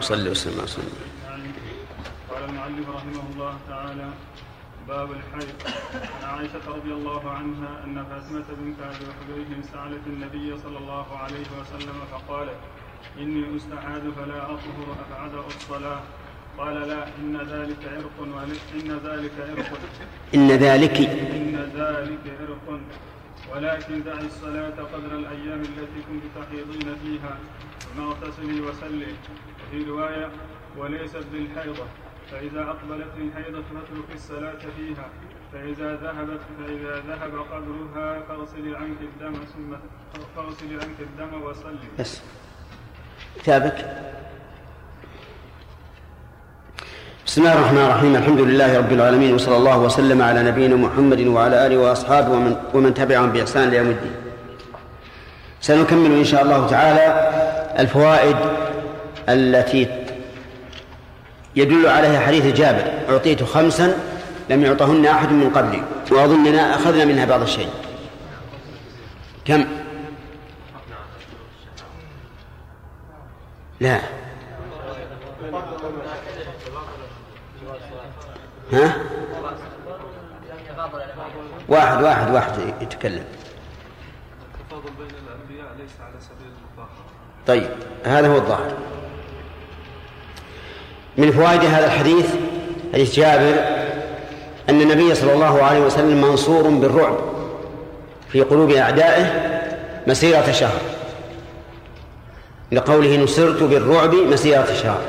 صلى وسلم وسلم قال المعلم رحمه الله تعالى باب الحيض. عن عائشة رضي الله عنها أن فاطمة بنت أبي حبيب سألت النبي صلى الله عليه وسلم فقالت إني أستعاذ فلا أطهر أفعدأ الصلاة. قال لا إن ذلك عرق إن ذلك عرق. إن ذلك إن ذلك عرق. ولكن دعي الصلاة قدر الأيام التي كنت تحيضين فيها. ثم اغتسلي وسلي وفي رواية وليست بالحيضة فإذا أقبلت الحيضة فاترك الصلاة فيها فإذا ذهبت فإذا ذهب قدرها فاغسلي عنك الدم ثم فاغسلي عنك الدم وصلي. بس. كتابك. بسم الله الرحمن الرحيم الحمد لله رب العالمين وصلى الله وسلم على نبينا محمد وعلى آله وأصحابه ومن, ومن تبعهم بإحسان ليوم الدين سنكمل إن شاء الله تعالى الفوائد التي يدل عليها حديث جابر. أعطيت خمسا لم يعطهن أحد من قبلي. واظننا أخذنا منها بعض الشيء. كم؟ لا. ها؟ واحد واحد واحد يتكلم. طيب هذا هو الظاهر. من فوائد هذا الحديث حديث جابر أن النبي صلى الله عليه وسلم منصور بالرعب في قلوب أعدائه مسيرة شهر. لقوله نصرت بالرعب مسيرة شهر.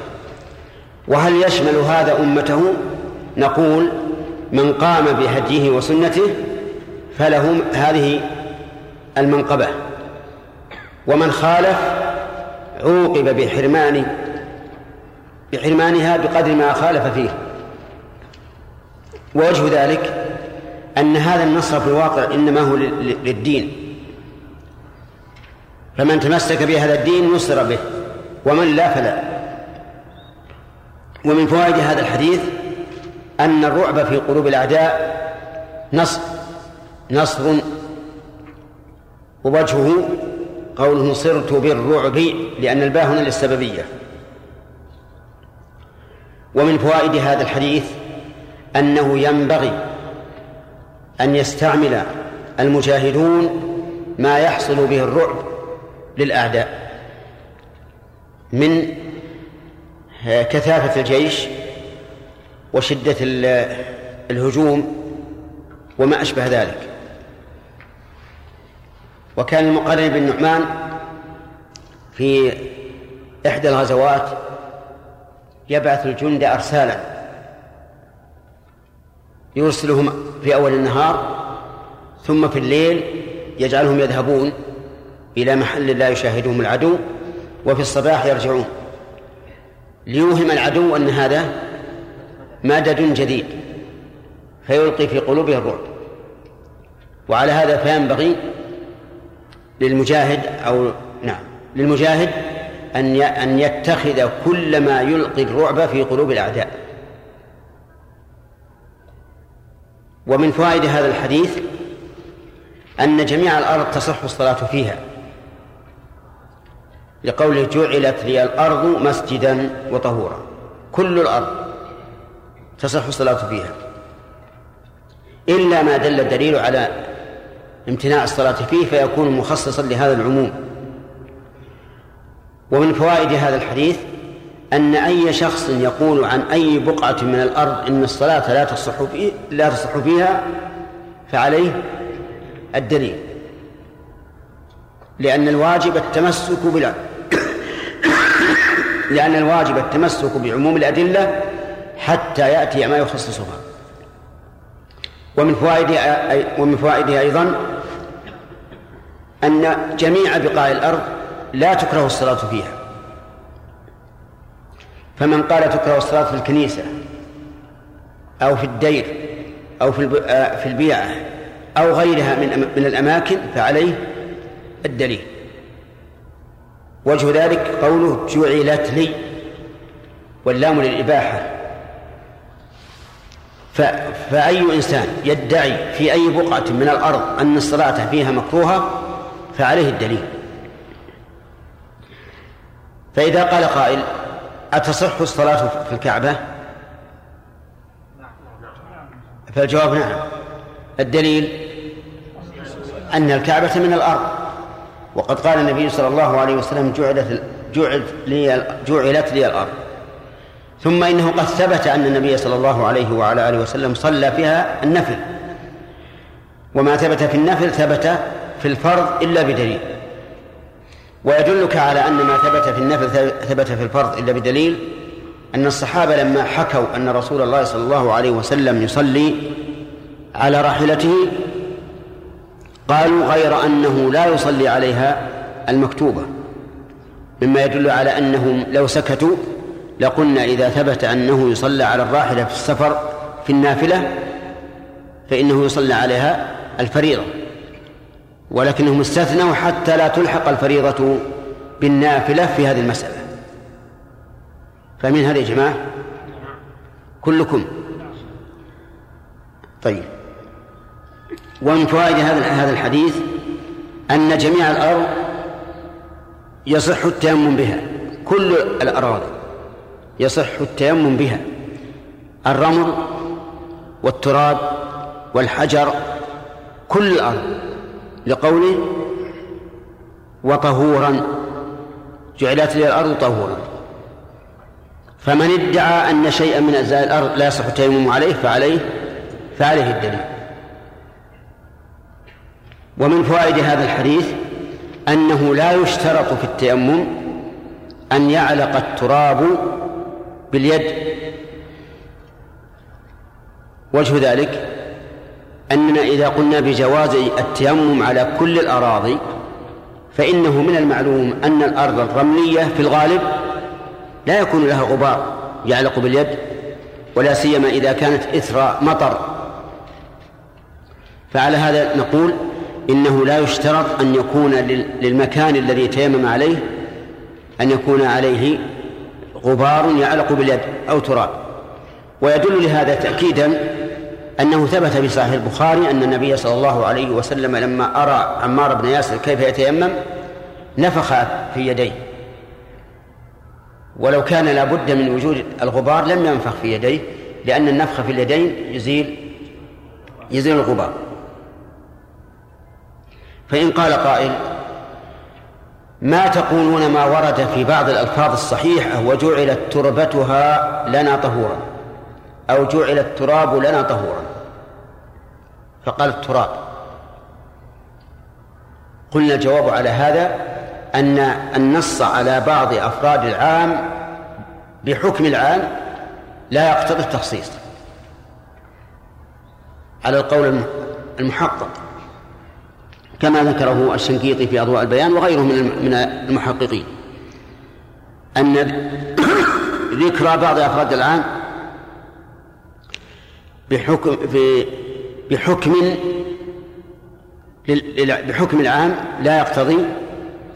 وهل يشمل هذا أمته؟ نقول من قام بهديه وسنته فله هذه المنقبة. ومن خالف عوقب بحرمان بحرمانها بقدر ما خالف فيه. ووجه ذلك أن هذا النصر في الواقع إنما هو للدين. فمن تمسك بهذا الدين نصر به ومن لا فلا. ومن فوائد هذا الحديث أن الرعب في قلوب الأعداء نصر نصر ووجهه قوله صرت بالرعب لأن الباء هنا للسببية. ومن فوائد هذا الحديث أنه ينبغي أن يستعمل المجاهدون ما يحصل به الرعب للأعداء من كثافة الجيش وشدة الهجوم وما أشبه ذلك. وكان المقرن بن نعمان في إحدى الغزوات يبعث الجند أرسالا. يرسلهم في أول النهار ثم في الليل يجعلهم يذهبون إلى محل لا يشاهدهم العدو وفي الصباح يرجعون. ليوهم العدو أن هذا مدد جديد فيلقي في قلوبه الرعب وعلى هذا فينبغي للمجاهد أو نعم للمجاهد أن أن يتخذ كل ما يلقي الرعب في قلوب الأعداء. ومن فوائد هذا الحديث أن جميع الأرض تصح الصلاة فيها. لقوله جعلت لي الأرض مسجدا وطهورا. كل الأرض تصح الصلاة فيها. إلا ما دل الدليل على امتناع الصلاة فيه فيكون مخصصا لهذا العموم. ومن فوائد هذا الحديث أن أي شخص يقول عن أي بقعة من الأرض إن الصلاة لا تصح لا تصح فيها فعليه الدليل. لأن الواجب التمسك بلا لأن الواجب التمسك بعموم الأدلة حتى يأتي ما يخصصها. ومن فوائدها ومن فوائدها أيضا أن جميع بقاع الأرض لا تكره الصلاة فيها. فمن قال تكره الصلاة في الكنيسة أو في الدير أو في آه، في البيعة أو غيرها من من الأماكن فعليه الدليل. وجه ذلك قوله جعلت لي واللام للإباحة. فأي إنسان يدعي في أي بقعة من الأرض أن الصلاة فيها مكروهة فعليه الدليل. فإذا قال قائل أتصح الصلاة في الكعبة؟ فالجواب نعم. الدليل أن الكعبة من الأرض. وقد قال النبي صلى الله عليه وسلم جعلت جعلت لي جعلت لي الأرض. ثم إنه قد ثبت أن النبي صلى الله عليه وعلى آله وسلم صلى فيها النفل. وما ثبت في النفل ثبت في الفرض إلا بدليل. ويدلك على أن ما ثبت في النفل ثبت في الفرض إلا بدليل أن الصحابة لما حكوا أن رسول الله صلى الله عليه وسلم يصلي على راحلته قالوا غير أنه لا يصلي عليها المكتوبة مما يدل على أنهم لو سكتوا لقلنا إذا ثبت أنه يصلى على الراحلة في السفر في النافلة فإنه يصلى عليها الفريضة. ولكنهم استثنوا حتى لا تلحق الفريضة بالنافلة في هذه المسألة. فمن هذا يا جماعة؟ كلكم. طيب. ومن فوائد هذا هذا الحديث أن جميع الأرض يصح التيمم بها. كل الأراضي يصح التيمم بها. الرمل والتراب والحجر كل الأرض. لقوله وطهورا جعلت لي الأرض طهورا. فمن ادعى أن شيئا من أجزاء الأرض لا يصح التيمم عليه فعليه فعليه الدليل. ومن فوائد هذا الحديث أنه لا يشترط في التيمم أن يعلق التراب باليد. وجه ذلك أننا إذا قلنا بجواز التيمم على كل الأراضي فإنه من المعلوم أن الأرض الرملية في الغالب لا يكون لها غبار يعلق باليد ولا سيما إذا كانت إثر مطر. فعلى هذا نقول إنه لا يشترط أن يكون للمكان الذي تيمم عليه أن يكون عليه غبار يعلق باليد أو تراب. ويدل لهذا تأكيدا أنه ثبت في صحيح البخاري أن النبي صلى الله عليه وسلم لما أرى عمار بن ياسر كيف يتيمم نفخ في يديه. ولو كان لابد من وجود الغبار لم ينفخ في يديه لأن النفخ في اليدين يزيل يزيل الغبار. فإن قال قائل ما تقولون ما ورد في بعض الألفاظ الصحيحة وجعلت تربتها لنا طهورا؟ أو جعل التراب لنا طهورا. فقال التراب. قلنا الجواب على هذا أن النص على بعض أفراد العام بحكم العام لا يقتضي التخصيص. على القول المحقق. كما ذكره الشنقيطي في أضواء البيان وغيره من المحققين. أن ذكر بعض أفراد العام بحكم بحكم بحكم العام لا يقتضي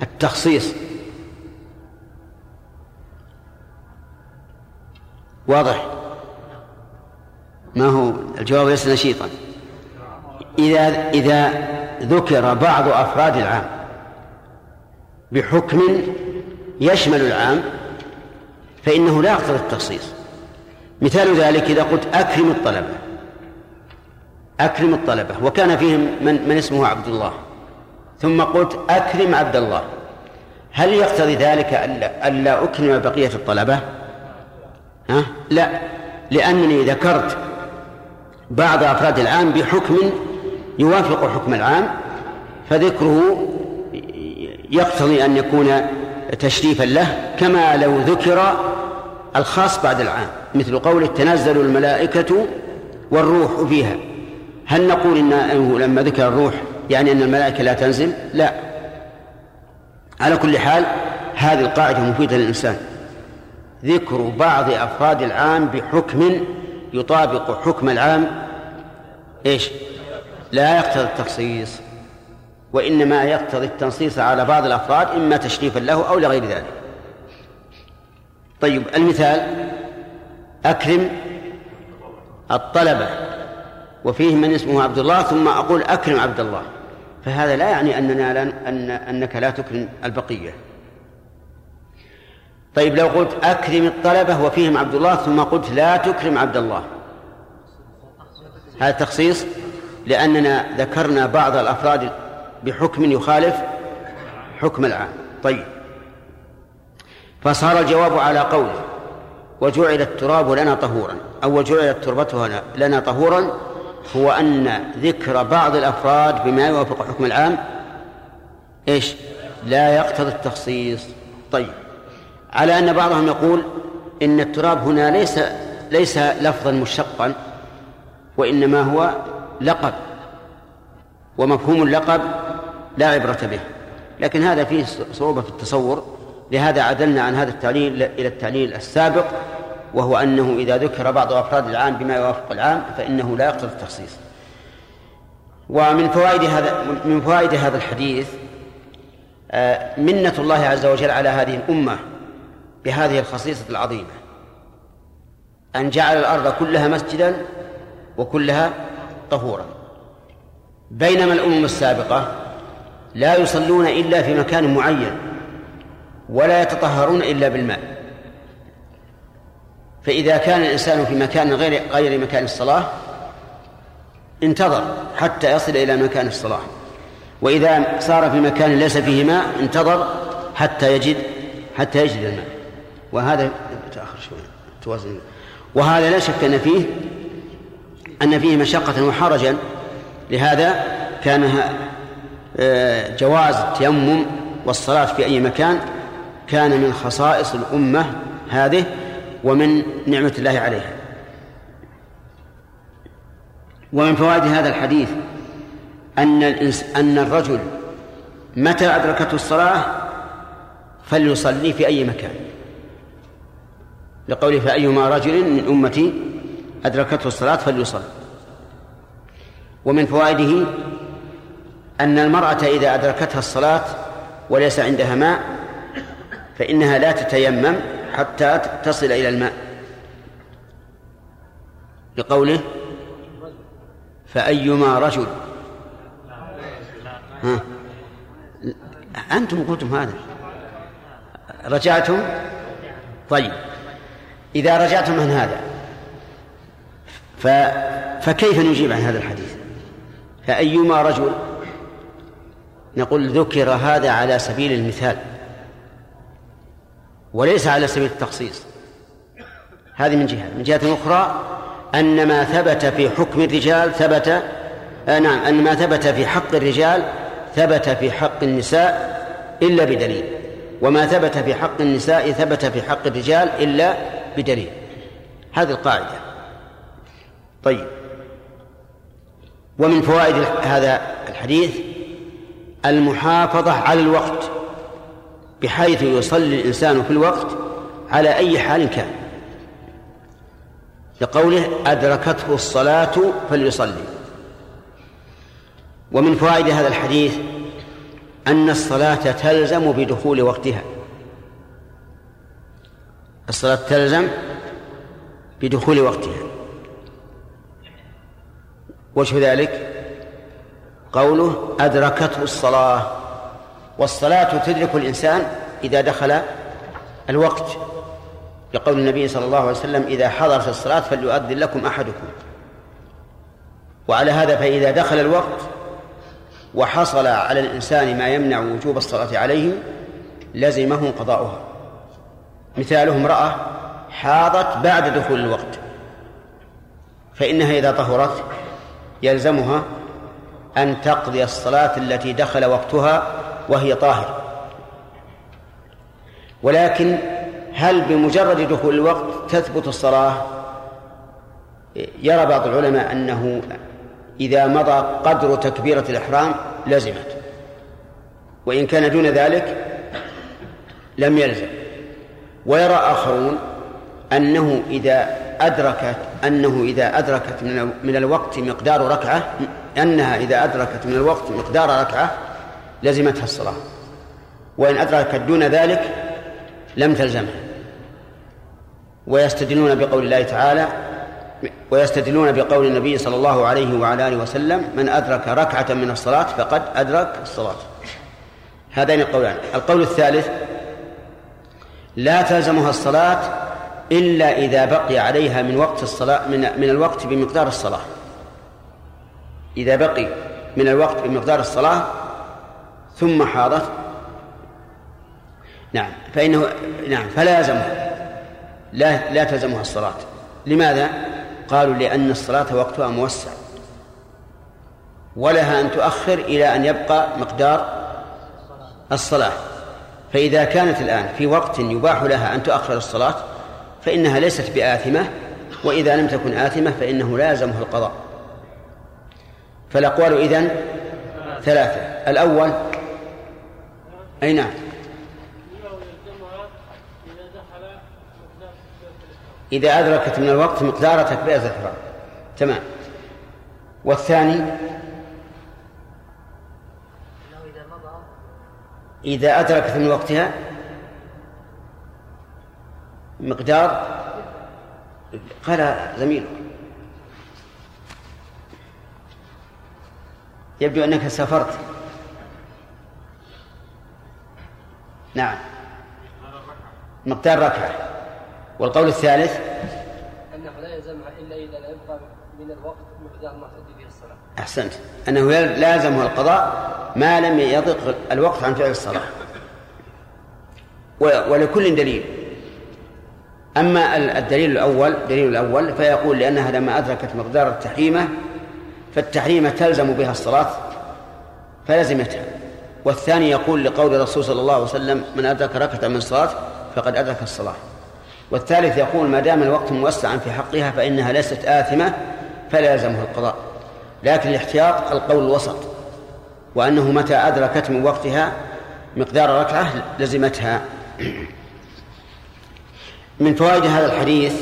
التخصيص. واضح؟ ما هو؟ الجواب ليس نشيطا إذا إذا ذكر بعض أفراد العام بحكم يشمل العام فإنه لا يقتضي التخصيص. مثال ذلك إذا قلت أكرم الطلبة. أكرم الطلبة. وكان فيهم من, من اسمه عبد الله. ثم قلت أكرم عبد الله. هل يقتضي ذلك ألا, ألا أكرم بقية الطلبة؟ ها؟ لا. لأنني ذكرت بعض أفراد العام بحكم يوافق حكم العام فذكره يقتضي أن يكون تشريفا له كما لو ذكر الخاص بعد العام مثل قوله تنزل الملائكة والروح فيها. هل نقول إنه لما ذكر الروح يعني أن الملائكة لا تنزل؟ لا. على كل حال هذه القاعدة مفيدة للإنسان. ذكر بعض أفراد العام بحكم يطابق حكم العام. إيش؟ لا يقتضي التخصيص وإنما يقتضي التنصيص على بعض الأفراد إما تشريفا له أو لغير ذلك. طيب المثال أكرم الطلبة وفيه من اسمه عبد الله ثم أقول أكرم عبد الله. فهذا لا يعني أننا لن أن أنك لا تكرم البقية. طيب لو قلت أكرم الطلبة وفيهم عبد الله ثم قلت لا تكرم عبد الله. هذا تخصيص؟ لأننا ذكرنا بعض الأفراد بحكم يخالف حكم العام. طيب. فصار الجواب على قوله وجعل التراب لنا طهورا أو وجعلت تربتها لنا طهورا هو أن ذكر بعض الأفراد بما يوافق حكم العام إيش؟ لا يقتضي التخصيص. طيب. على أن بعضهم يقول إن التراب هنا ليس ليس لفظا مشقا وإنما هو لقب ومفهوم اللقب لا عبرة به. لكن هذا فيه صعوبة في التصور. لهذا عدلنا عن هذا التعليل إلى التعليل السابق وهو أنه إذا ذكر بعض أفراد العام بما يوافق العام فإنه لا يقتضي التخصيص. ومن فوائد هذا من فوائد هذا الحديث آه، منة الله عز وجل على هذه الأمة بهذه الخصيصة العظيمة. أن جعل الأرض كلها مسجدا وكلها طهورا. بينما الأمم السابقة لا يصلون إلا في مكان معين. ولا يتطهرون إلا بالماء. فإذا كان الإنسان في مكان غير غير مكان الصلاة انتظر حتى يصل إلى مكان الصلاة. وإذا صار في مكان ليس فيه ماء انتظر حتى يجد حتى يجد الماء. وهذا تأخر شوي توازن. وهذا لا شك أن فيه أن فيه مشقة وحرجا. لهذا كان آه، جواز التيمم والصلاة في أي مكان كان من خصائص الأمة هذه ومن نعمة الله عليها. ومن فوائد هذا الحديث أن الإنس أن الرجل متى أدركته الصلاة فليصلي في أي مكان. لقوله فأيما رجل من أمتي أدركته الصلاة فليصلي. ومن فوائده أن المرأة إذا أدركتها الصلاة وليس عندها ماء فإنها لا تتيمم حتى تصل إلى الماء. لقوله فأيما رجل. ها. أنتم قلتم هذا. رجعتم؟ طيب. إذا رجعتم عن هذا ف... فكيف نجيب عن هذا الحديث؟ فأيما رجل نقول ذكر هذا على سبيل المثال. وليس على سبيل التخصيص. هذه من جهة. من جهة أخرى أن ما ثبت في حكم الرجال ثبت آه نعم أن ما ثبت في حق الرجال ثبت في حق النساء إلا بدليل. وما ثبت في حق النساء ثبت في حق الرجال إلا بدليل. هذه القاعدة. طيب. ومن فوائد هذا الحديث المحافظة على الوقت. بحيث يصلي الإنسان في الوقت على أي حال كان. لقوله أدركته الصلاة فليصلي. ومن فوائد هذا الحديث أن الصلاة تلزم بدخول وقتها. الصلاة تلزم بدخول وقتها. وجه ذلك قوله أدركته الصلاة. والصلاة تدرك الإنسان إذا دخل الوقت. لقول النبي صلى الله عليه وسلم إذا حضرت الصلاة فليؤذن لكم أحدكم. وعلى هذا فإذا دخل الوقت وحصل على الإنسان ما يمنع وجوب الصلاة عليه لزمه قضاؤها. مثاله امرأة حاضت بعد دخول الوقت فإنها إذا طهرت يلزمها أن تقضي الصلاة التي دخل وقتها وهي طاهرة ولكن هل بمجرد دخول الوقت تثبت الصلاة؟ يرى بعض العلماء أنه إذا مضى قدر تكبيرة الإحرام لزمت. وإن كان دون ذلك لم يلزم. ويرى آخرون أنه إذا أدركت أنه إذا أدركت من الوقت مقدار ركعة أنها إذا أدركت من الوقت مقدار ركعة لزمتها الصلاة وإن أدركت دون ذلك لم تلزمها. ويستدلون بقول الله تعالى ويستدلون بقول النبي صلى الله عليه وعلى آله وسلم من أدرك ركعة من الصلاة فقد أدرك الصلاة. هذين القولان. القول الثالث لا تلزمها الصلاة إلا إذا بقي عليها من وقت الصلاة من من الوقت بمقدار الصلاة. إذا بقي من الوقت بمقدار الصلاة ثم حاضت نعم فإنه نعم فلا يلزمها لا لا تلزمها الصلاة. لماذا؟ قالوا لأن الصلاة وقتها موسع. ولها أن تؤخر إلى أن يبقى مقدار الصلاة. فإذا كانت الآن في وقت يباح لها أن تؤخر الصلاة فإنها ليست بآثمة وإذا لم تكن آثمة فإنه لازمه القضاء. فالأقوال إذن ثلاثة. الأول أي نعم. إذا أدركت من الوقت مقدار تكبيرة الإحرام تمام. والثاني؟ إذا أدركت من وقتها مقدار قال زميله يبدو أنك سافرت. نعم. مقدار ركعة والقول الثالث؟ أنه لا يلزمها إلا إذا لا يبقى من الوقت مقدار ما تؤدي به الصلاة. أحسنت. أنه لازمه القضاء ما لم يضق الوقت عن فعل الصلاة. ولكل دليل. أما الدليل الأول دليل الأول فيقول لأنها لما أدركت مقدار التحريمة فالتحريمة تلزم بها الصلاة فلزمتها. والثاني يقول لقول الرسول صلى الله عليه وسلم من أدرك ركعة من الصلاة فقد أدرك الصلاة. والثالث يقول ما دام الوقت موسعا في حقها فإنها ليست آثمة فلا يلزمها القضاء. لكن الاحتياط القول الوسط وأنه متى أدركت من وقتها مقدار ركعة لزمتها. من فوائد هذا الحديث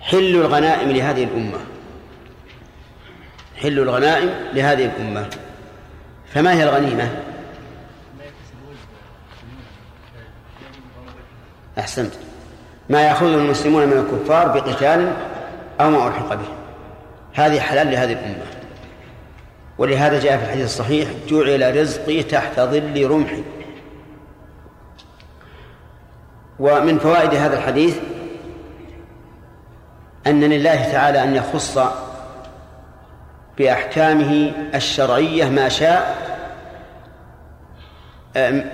حل الغنائم لهذه الأمة. حل الغنائم لهذه الأمة. فما هي الغنيمة؟ أحسنت. ما يأخذه المسلمون من الكفار بقتال أو ما ألحق به. هذه حلال لهذه الأمة. ولهذا جاء في الحديث الصحيح جعل رزقي تحت ظل رمحي. ومن فوائد هذا الحديث أن لله تعالى أن يخص بأحكامه الشرعية ما شاء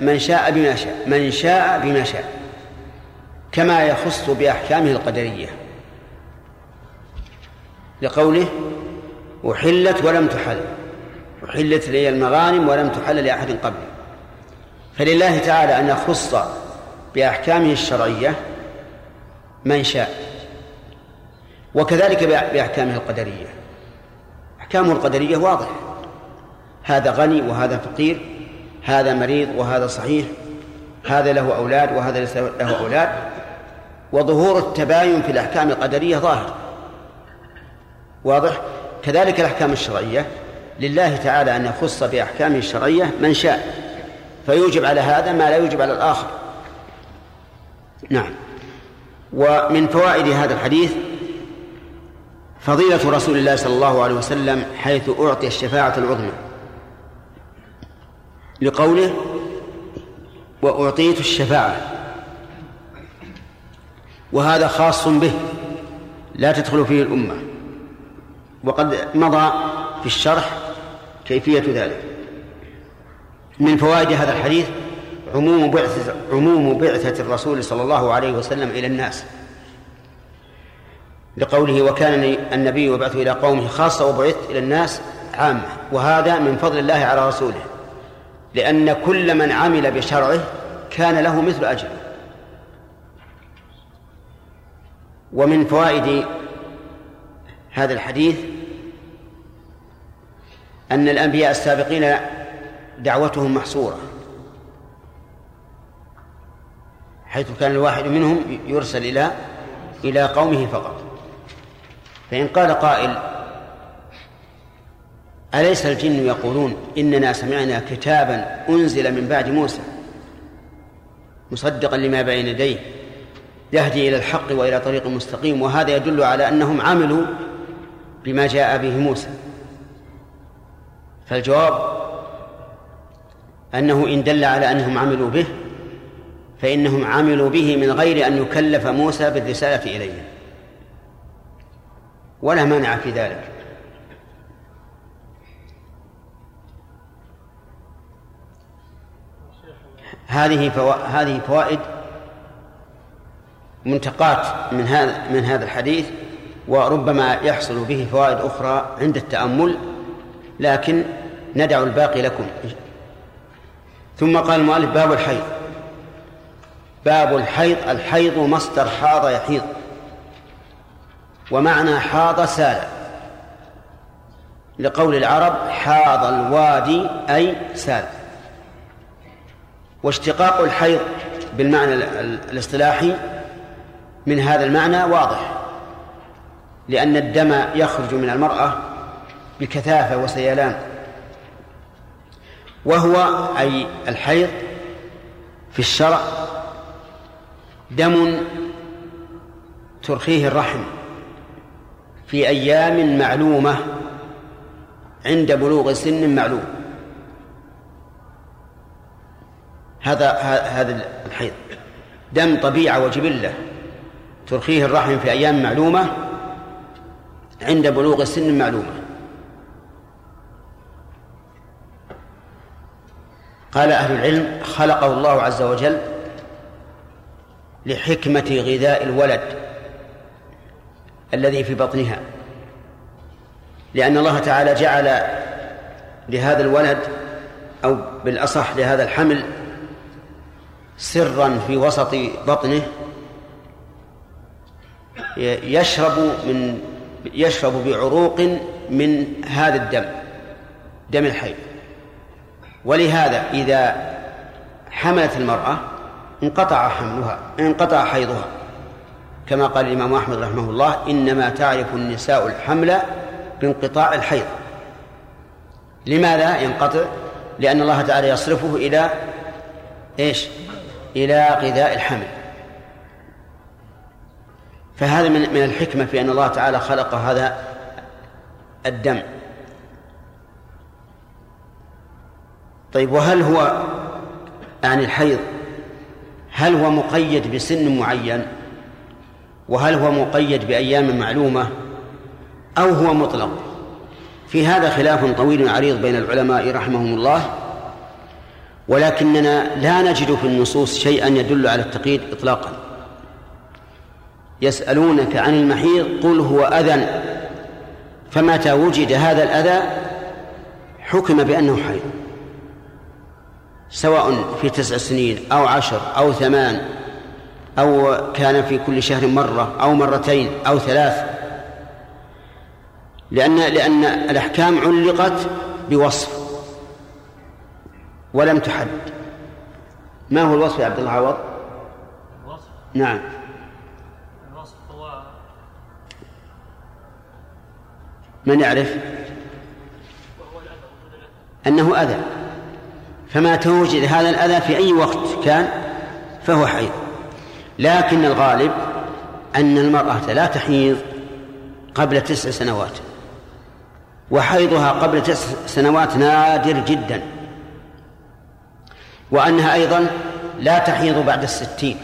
من شاء بما شاء من شاء بما شاء كما يخص بأحكامه القدرية. لقوله أحلت ولم تحل أحلت لي المغانم ولم تحل لأحد قبلي. فلله تعالى أن يخص بأحكامه الشرعية من شاء وكذلك بأحكامه القدرية. أحكامه القدرية واضحة هذا غني وهذا فقير هذا مريض وهذا صحيح هذا له أولاد وهذا ليس له أولاد وظهور التباين في الأحكام القدرية ظاهر. واضح؟ كذلك الأحكام الشرعية. لله تعالى أن يخص بأحكامه الشرعية من شاء فيوجب على هذا ما لا يوجب على الآخر. نعم. ومن فوائد هذا الحديث فضيلة رسول الله صلى الله عليه وسلم حيث أعطي الشفاعة العظمى. لقوله وأعطيت الشفاعة وهذا خاص به لا تدخل فيه الأمة. وقد مضى في الشرح كيفية ذلك. من فوائد هذا الحديث عموم بعثة عموم بعثة الرسول صلى الله عليه وسلم إلى الناس. لقوله وكان النبي يبعث إلى قومه خاصة وبعثت إلى الناس عامة وهذا من فضل الله على رسوله لأن كل من عمل بشرعه كان له مثل أجره ومن فوائد هذا الحديث أن الأنبياء السابقين دعوتهم محصورة حيث كان الواحد منهم يرسل إلى إلى قومه فقط. فإن قال قائل أليس الجن يقولون إننا سمعنا كتابا أنزل من بعد موسى مصدقا لما بين يديه يهدي إلى الحق وإلى طريق مستقيم وهذا يدل على أنهم عملوا بما جاء به موسى فالجواب أنه إن دل على أنهم عملوا به فإنهم عملوا به من غير أن يكلف موسى بالرسالة إليهم ولا مانع في ذلك. هذه فو... هذه فوائد منتقات من هذا من هذا الحديث وربما يحصل به فوائد أخرى عند التأمل لكن ندع الباقي لكم. ثم قال المؤلف باب الحيض. باب الحيض الحيض مصدر حاض يحيض. ومعنى حاض سال. لقول العرب حاض الوادي أي سال. واشتقاق الحيض بالمعنى الاصطلاحي من هذا المعنى واضح. لأن الدم يخرج من المرأة بكثافة وسيلان. وهو أي الحيض في الشرع دم ترخيه الرحم. في أيام معلومة عند بلوغ سن معلوم. هذا هذا الحيض. دم طبيعة وجبلة ترخيه الرحم في أيام معلومة عند بلوغ سن معلومة. قال أهل العلم خلقه الله عز وجل لحكمة غذاء الولد. الذي في بطنها. لأن الله تعالى جعل لهذا الولد أو بالأصح لهذا الحمل سرا في وسط بطنه يشرب من يشرب بعروق من هذا الدم دم الحيض. ولهذا إذا حملت المرأة انقطع حملها انقطع حيضها. كما قال الإمام أحمد رحمه الله إنما تعرف النساء الحمل بانقطاع الحيض. لماذا ينقطع؟ لأن الله تعالى يصرفه إلى إيش؟ إلى غذاء الحمل. فهذا من من الحكمة في أن الله تعالى خلق هذا الدم. طيب وهل هو يعني الحيض؟ هل هو مقيد بسن معين؟ وهل هو مقيد بأيام معلومة أو هو مطلق؟ في هذا خلاف طويل عريض بين العلماء رحمهم الله ولكننا لا نجد في النصوص شيئا يدل على التقييد إطلاقا. يسألونك عن المحيض قل هو أذى. فمتى وجد هذا الأذى؟ حكم بأنه حيض سواء في تسع سنين أو عشر أو ثمان أو كان في كل شهر مرة أو مرتين أو ثلاث. لأن لأن الأحكام علقت بوصف ولم تحد. ما هو الوصف يا عبد الله عوض؟ الوصف؟ نعم. الوصف هو من يعرف؟ أنه أذى. فما توجد هذا الأذى في أي وقت كان فهو حيض لكن الغالب أن المرأة لا تحيض قبل تسع سنوات وحيضها قبل تسع سنوات نادر جدا وأنها أيضا لا تحيض بعد الستين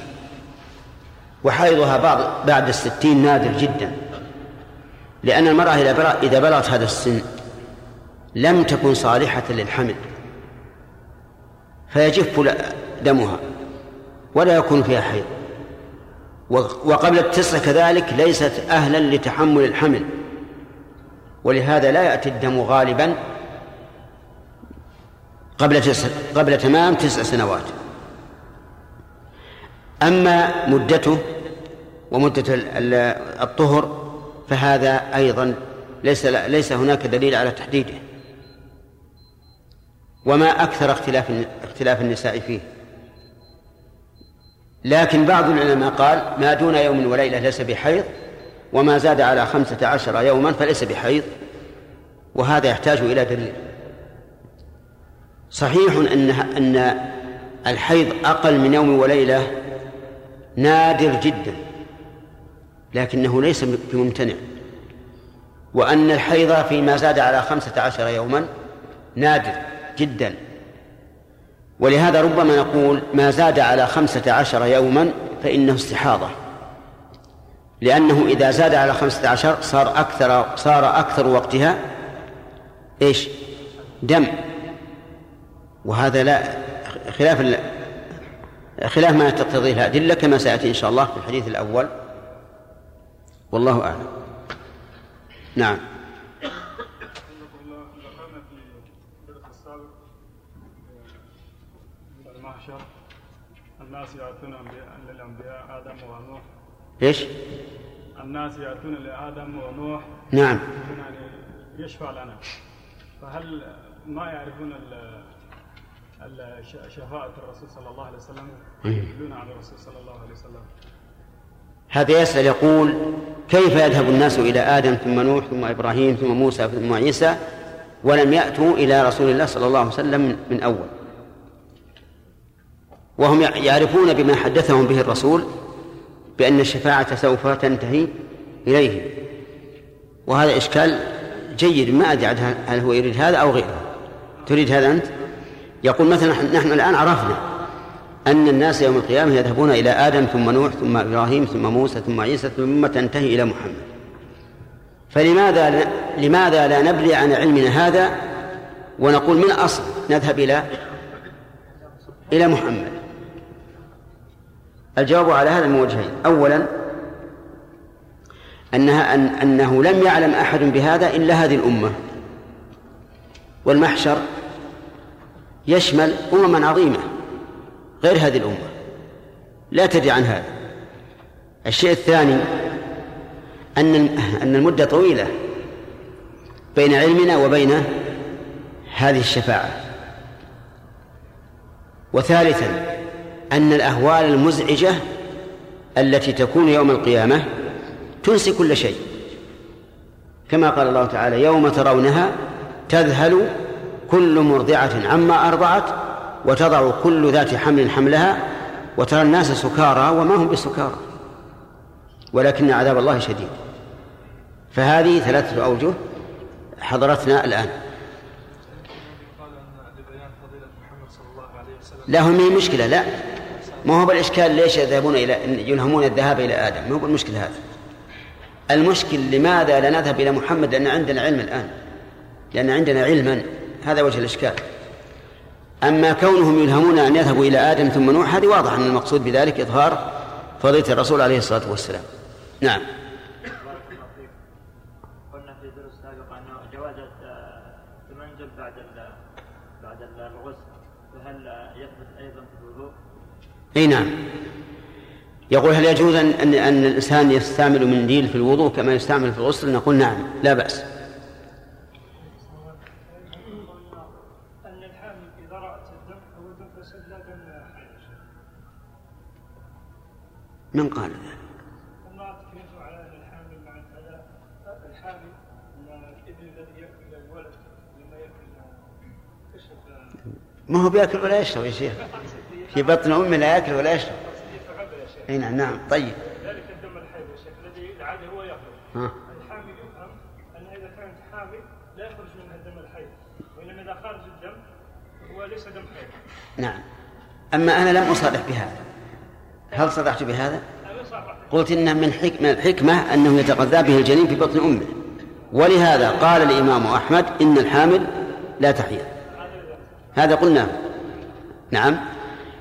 وحيضها بعض بعد الستين نادر جدا لأن المرأة إذا بلغت هذا السن لم تكن صالحة للحمل فيجف دمها ولا يكون فيها حيض. وقبل التسع كذلك ليست أهلا لتحمل الحمل. ولهذا لا يأتي الدم غالبا قبل تسع قبل تمام تسع سنوات. أما مدته ومدة الطهر فهذا أيضا ليس ليس هناك دليل على تحديده. وما أكثر اختلاف اختلاف النساء فيه. لكن بعض العلماء قال ما دون يوم وليلة ليس بحيض وما زاد على خمسة عشر يوما فليس بحيض وهذا يحتاج إلى دليل. صحيح أن أن الحيض أقل من يوم وليلة نادر جدا لكنه ليس بممتنع وأن الحيض فيما زاد على خمسة عشر يوما نادر جدا. ولهذا ربما نقول ما زاد على خمسة عشر يوما فإنه استحاضة. لأنه إذا زاد على خمسة عشر صار أكثر صار أكثر وقتها إيش؟ دم. وهذا لا خلاف خلاف ما تقتضيه الأدلة كما سيأتي إن شاء الله في الحديث الأول. والله أعلم. نعم ذكرنا في الدرس السابق آه، المحشر الناس يأتون أنبياء- للأنبياء آدم ونوح. إيش؟ الناس يأتون لآدم ونوح. نعم. يعني يشفع لنا. فهل ما يعرفون شفاعة الرسول صلى الله عليه وسلم؟ يدلون على الرسول صلى الله عليه وسلم. هذا يسأل يقول كيف يذهب الناس إلى آدم ثم نوح ثم إبراهيم ثم موسى ثم عيسى ولم يأتوا إلى رسول الله صلى الله عليه وسلم من- أول؟ وهم يع- يعرفون بما حدثهم به الرسول بأن الشفاعة سوف تنتهي إليه. وهذا إشكال جيد ما أدري هل هو يريد هذا أو غيره. تريد هذا أنت؟ يقول مثلا نحن- الآن عرفنا أن الناس يوم القيامة يذهبون إلى آدم ثم نوح ثم إبراهيم ثم موسى ثم عيسى ثم تنتهي إلى محمد. فلماذا لا لماذا لا نبني عن علمنا هذا ونقول من أصل نذهب إلى إلى محمد؟ الجواب على هذا من وجهين. أولا أنها أن أنه لم يعلم أحد بهذا إلا هذه الأمة. والمحشر يشمل أمما عظيمة غير هذه الأمة. لا تدري عن هذا. الشيء الثاني أن أن المدة طويلة بين علمنا وبين هذه الشفاعة. وثالثا أن الأهوال المزعجة التي تكون يوم القيامة تنسي كل شيء. كما قال الله تعالى يوم ترونها تذهل كل مرضعة عما أرضعت وتضع كل ذات حمل حملها وترى الناس سكارى وما هم بسكارى. ولكن عذاب الله شديد. فهذه ثلاثة أوجه حضرتنا الآن. هي مشكلة؟ لا. ما هو بالإشكال ليش يذهبون إلى يلهمون الذهاب إلى آدم؟ ما هو بالمشكلة هذا. المشكل لماذا لا نذهب إلى محمد؟ لأن عندنا علم الآن. لأن عندنا علما. هذا وجه الإشكال. أما كونهم يلهمون أن يذهبوا إلى آدم ثم نوح هذه واضح أن المقصود بذلك إظهار فضيلة الرسول عليه الصلاة والسلام. نعم بارك الله فيك. قلنا في دروس سابقة أنه جواز التمنجل بعد ال- بعد الغسل فهل يثبت أيضا في الوضوء؟ إي نعم. يقول هل يجوز ان ان, أن الإنسان يستعمل منديل في الوضوء كما يستعمل في الغسل؟ نقول نعم لا أن حي من قال ذلك؟ أن الحامل أن الابن الذي يأكل الولد لما يأكل كشف ما هو بيأكل ولا يشرب يا شيخ؟ في بطن امه لا يأكل ولا يشرب. أي نعم نعم. طيب. ذلك الدم الحيض يا شيخ الذي العادة هو يخرج. الحامل يفهم أنها إذا كانت حامل لا يخرج منها الدم الحيض وإنما إذا خرج الدم هو ليس دم حيض نعم. أما أنا لم أصرح بهذا. هل صرحت بهذا؟ قلت انه من حك... من الحكمه أنه يتغذى به الجنين في بطن أمه. ولهذا قال الإمام أحمد إن الحامل لا تحيض هذا قلناه. نعم.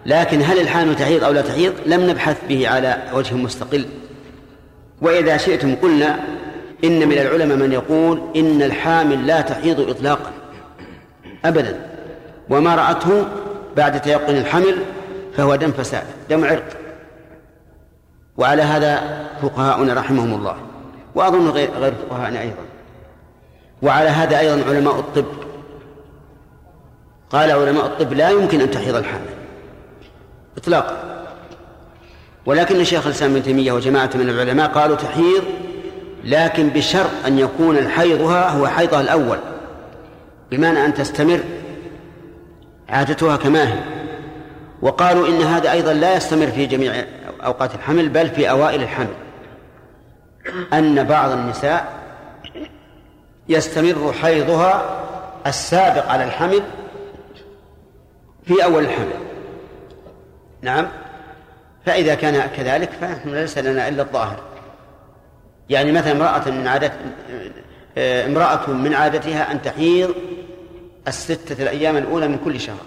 لكن هل الحامل تحيض أو لا تحيض؟ لم نبحث به على وجه مستقل. وإذا شئتم قلنا إن من العلماء من يقول إن الحامل لا تحيض اطلاقا. ابدا. وما رأته بعد تيقن الحمل فهو دم فساد دم عرق. وعلى هذا فقهاؤنا رحمهم الله وأظن غير غير فقهاءنا أيضا. وعلى هذا أيضا علماء الطب قال علماء الطب لا يمكن أن تحيض الحامل. اطلاقا. ولكن شيخ الإسلام ابن تيمية وجماعة من العلماء قالوا تحيض لكن بشرط أن يكون حيضها هو حيضها الأول. بمعنى أن تستمر عادتها كما هي. وقالوا إن هذا أيضا لا يستمر في جميع أوقات الحمل بل في أوائل الحمل. أن بعض النساء يستمر حيضها السابق على الحمل في أول الحمل. نعم. فإذا كان كذلك فنحن ليس لنا إلا الظاهر. يعني مثلا امرأة من عادة امرأة من عادتها أن تحيض الستة الأيام الأولى من كل شهر.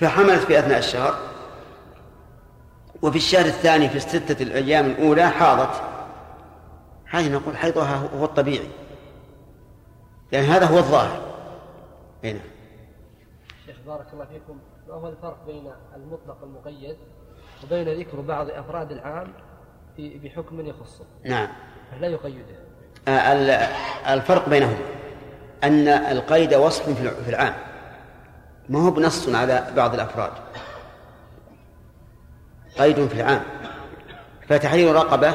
فحملت في أثناء الشهر. وفي الشهر الثاني في الستة الأيام الأولى حاضت. هذه نقول حيضها هو الطبيعي. يعني هذا هو الظاهر. هنا. بارك الله فيكم ما هو الفرق بين المطلق المقيد وبين ذكر بعض أفراد العام في بحكم يخصه. نعم. لا يقيده. آه، الفرق بينهما أن القيد وصف في العام. ما هو بنص على بعض الأفراد. قيد في العام. فتحرير رقبة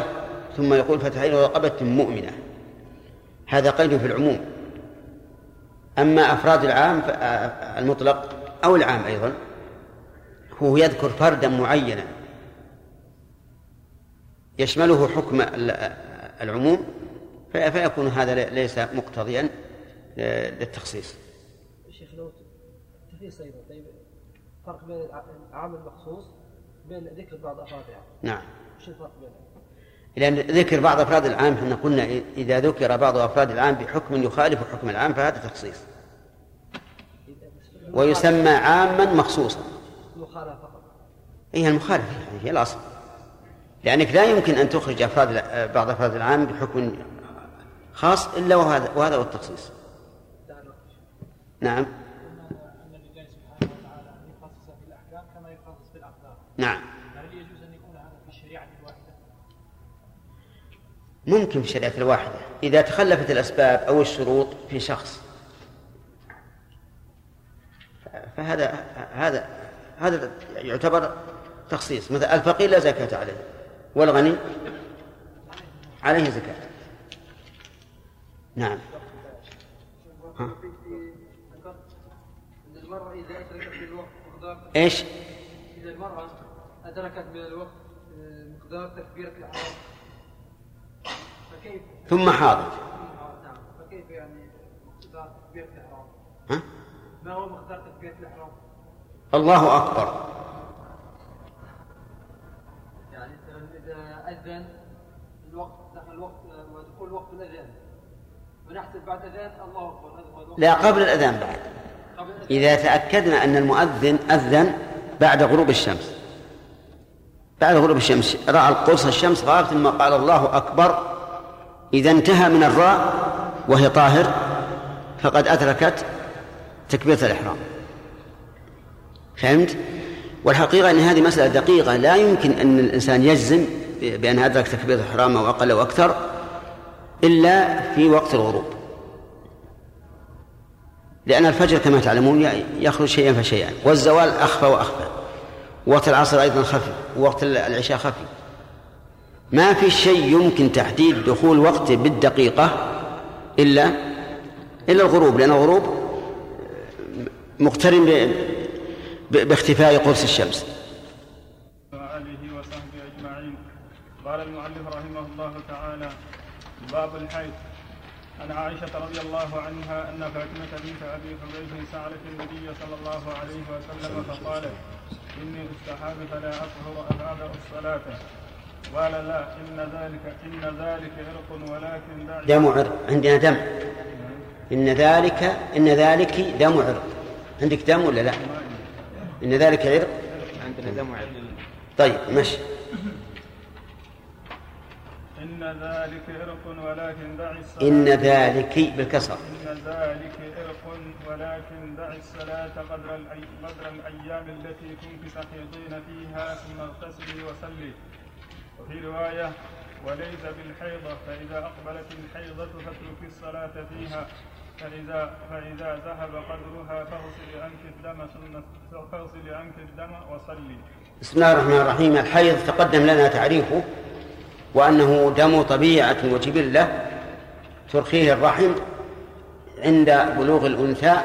ثم يقول فتحرير رقبة مؤمنة. هذا قيد في العموم. أما أفراد العام المطلق أو العام أيضا هو يذكر فردا معينا يشمله حكم العموم فيكون هذا ليس مقتضيا للتخصيص. شيخ لو تخصيص أيضا طيب فرق بين العام المخصوص بين ذكر بعض أفراد العام. نعم. وش الفرق بينهم؟ لأن ذكر بعض أفراد العام إحنا قلنا إذا ذكر بعض أفراد العام بحكم يخالف حكم العام فهذا تخصيص ويسمى عاما مخصوصا. المخالفة هي المخالفة هي الأصل. لأنك لا يمكن أن تخرج أفراد بعض أفراد العام بحكم خاص إلا وهذا وهذا هو التخصيص. نعم. نعم. ممكن في الشريعة الواحدة. إذا تخلفت الأسباب أو الشروط في شخص فهذا هذا هذا يعتبر تخصيص مثلا الفقير لا زكاة عليه والغني عليه زكاة نعم ها. المرأة إذا أدركت من الوقت مقدار إيش؟ إذا المرأة أدركت من الوقت مقدار تكبيرة الإحرام فكيف ثم حاضر نعم فكيف يعني مقدار تكبيرة الإحرام؟ ها؟ ما هو مقدار تكبيرة الإحرام؟ الله أكبر. يعني إذا أذن الوقت دخل الوقت ودخول وقت الأذان. ونحسب بعد الأذان الله أكبر لا قبل الأذان بعد. قبل الأذان. إذا تأكدنا أن المؤذن أذن بعد غروب الشمس. بعد غروب الشمس. رأى قرص الشمس غاب ثم قال الله أكبر. إذا انتهى من الراء وهي طاهر فقد أدركت تكبيرة الإحرام. فهمت؟ والحقيقة أن هذه مسألة دقيقة لا يمكن أن الإنسان يجزم بأن أدرك تكبيرة الإحرام أو أقل أو أكثر إلا في وقت الغروب. لأن الفجر كما تعلمون يخرج شيئا فشيئا. والزوال أخفى وأخفى. وقت العصر أيضا خفي. ووقت العشاء خفي. ما في شيء يمكن تحديد دخول وقته بالدقيقة إلا إلا الغروب. لأن الغروب مقترن باختفاء قرص الشمس. وآله وصحبه أجمعين. قال المؤلف رحمه الله تعالى باب الحيض. عن عائشة رضي الله عنها أن فاطمة بنت أبي حبيب سألت النبي صلى الله عليه وسلم فقالت إني أستحاب فلا أطهر أبعد الصلاة. قال لا إن ذلك إن ذلك عرق ولكن دم عرق. عندنا دم. إن ذلك إن ذلك دم عرق. عندك دم ولا لا؟ إن ذلك عرق؟ عندنا دم عرق طيب مشي إن ذلك عرق ولكن دع الصلاة. إن ذلك بالكسر. إن ذلك عرق ولكن دع الصلاة قدر الأي... قدر الأيام التي كنت تحيضين فيها ثم اغتسلي وصلي. وفي رواية وليس بالحيضة فإذا أقبلت الحيضة فاتركي الصلاة فيها. فإذا فإذا ذهب قدرها فاغسلي عنك الدم ثم فاغسلي عنك الدم وصلي. بسم الله الرحمن الرحيم. الحيض تقدم لنا تعريفه وأنه دم طبيعة وجبلة ترخيه الرحم عند بلوغ الأنثى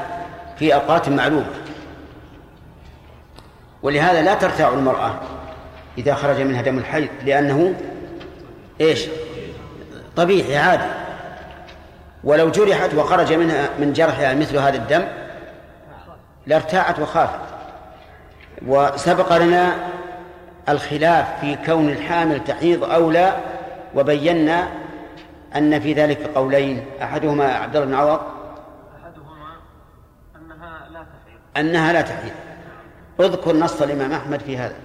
في أوقات معلومة. ولهذا لا ترتاع المرأة إذا خرج منها دم الحيض لأنه إيش؟ طبيعي عادي. ولو جرحت وخرج منها من جرحها مثل هذا الدم لارتاعت وخافت. وسبق لنا الخلاف في كون الحامل تحيض أو لا وبينا أن في ذلك قولين. أحدهما عبد الله بن عوض أحدهما أنها لا تحيض. أنها لا تحيض. اذكر نص الإمام أحمد في هذا.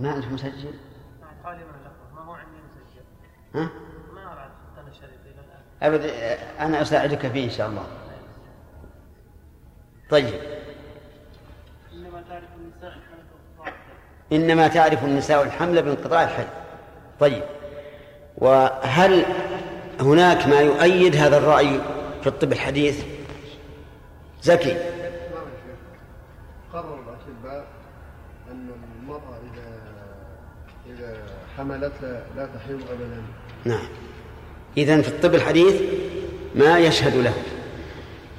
ما عندك مسجل؟ حالي ما هو عندي مسجل. ها؟ ما أعرف أنا شريط إلى الآن. أبد أنا أساعدك فيه إن شاء الله. طيب. إنما تعرف النساء الحمل والقطاع إنما تعرف النساء الحمل بانقطاع الحيض طيب. وهل هناك ما يؤيد هذا الرأي في الطب الحديث؟ زكي. حملت لا, لا تحيض أبدا. نعم. إذن في الطب الحديث ما يشهد له.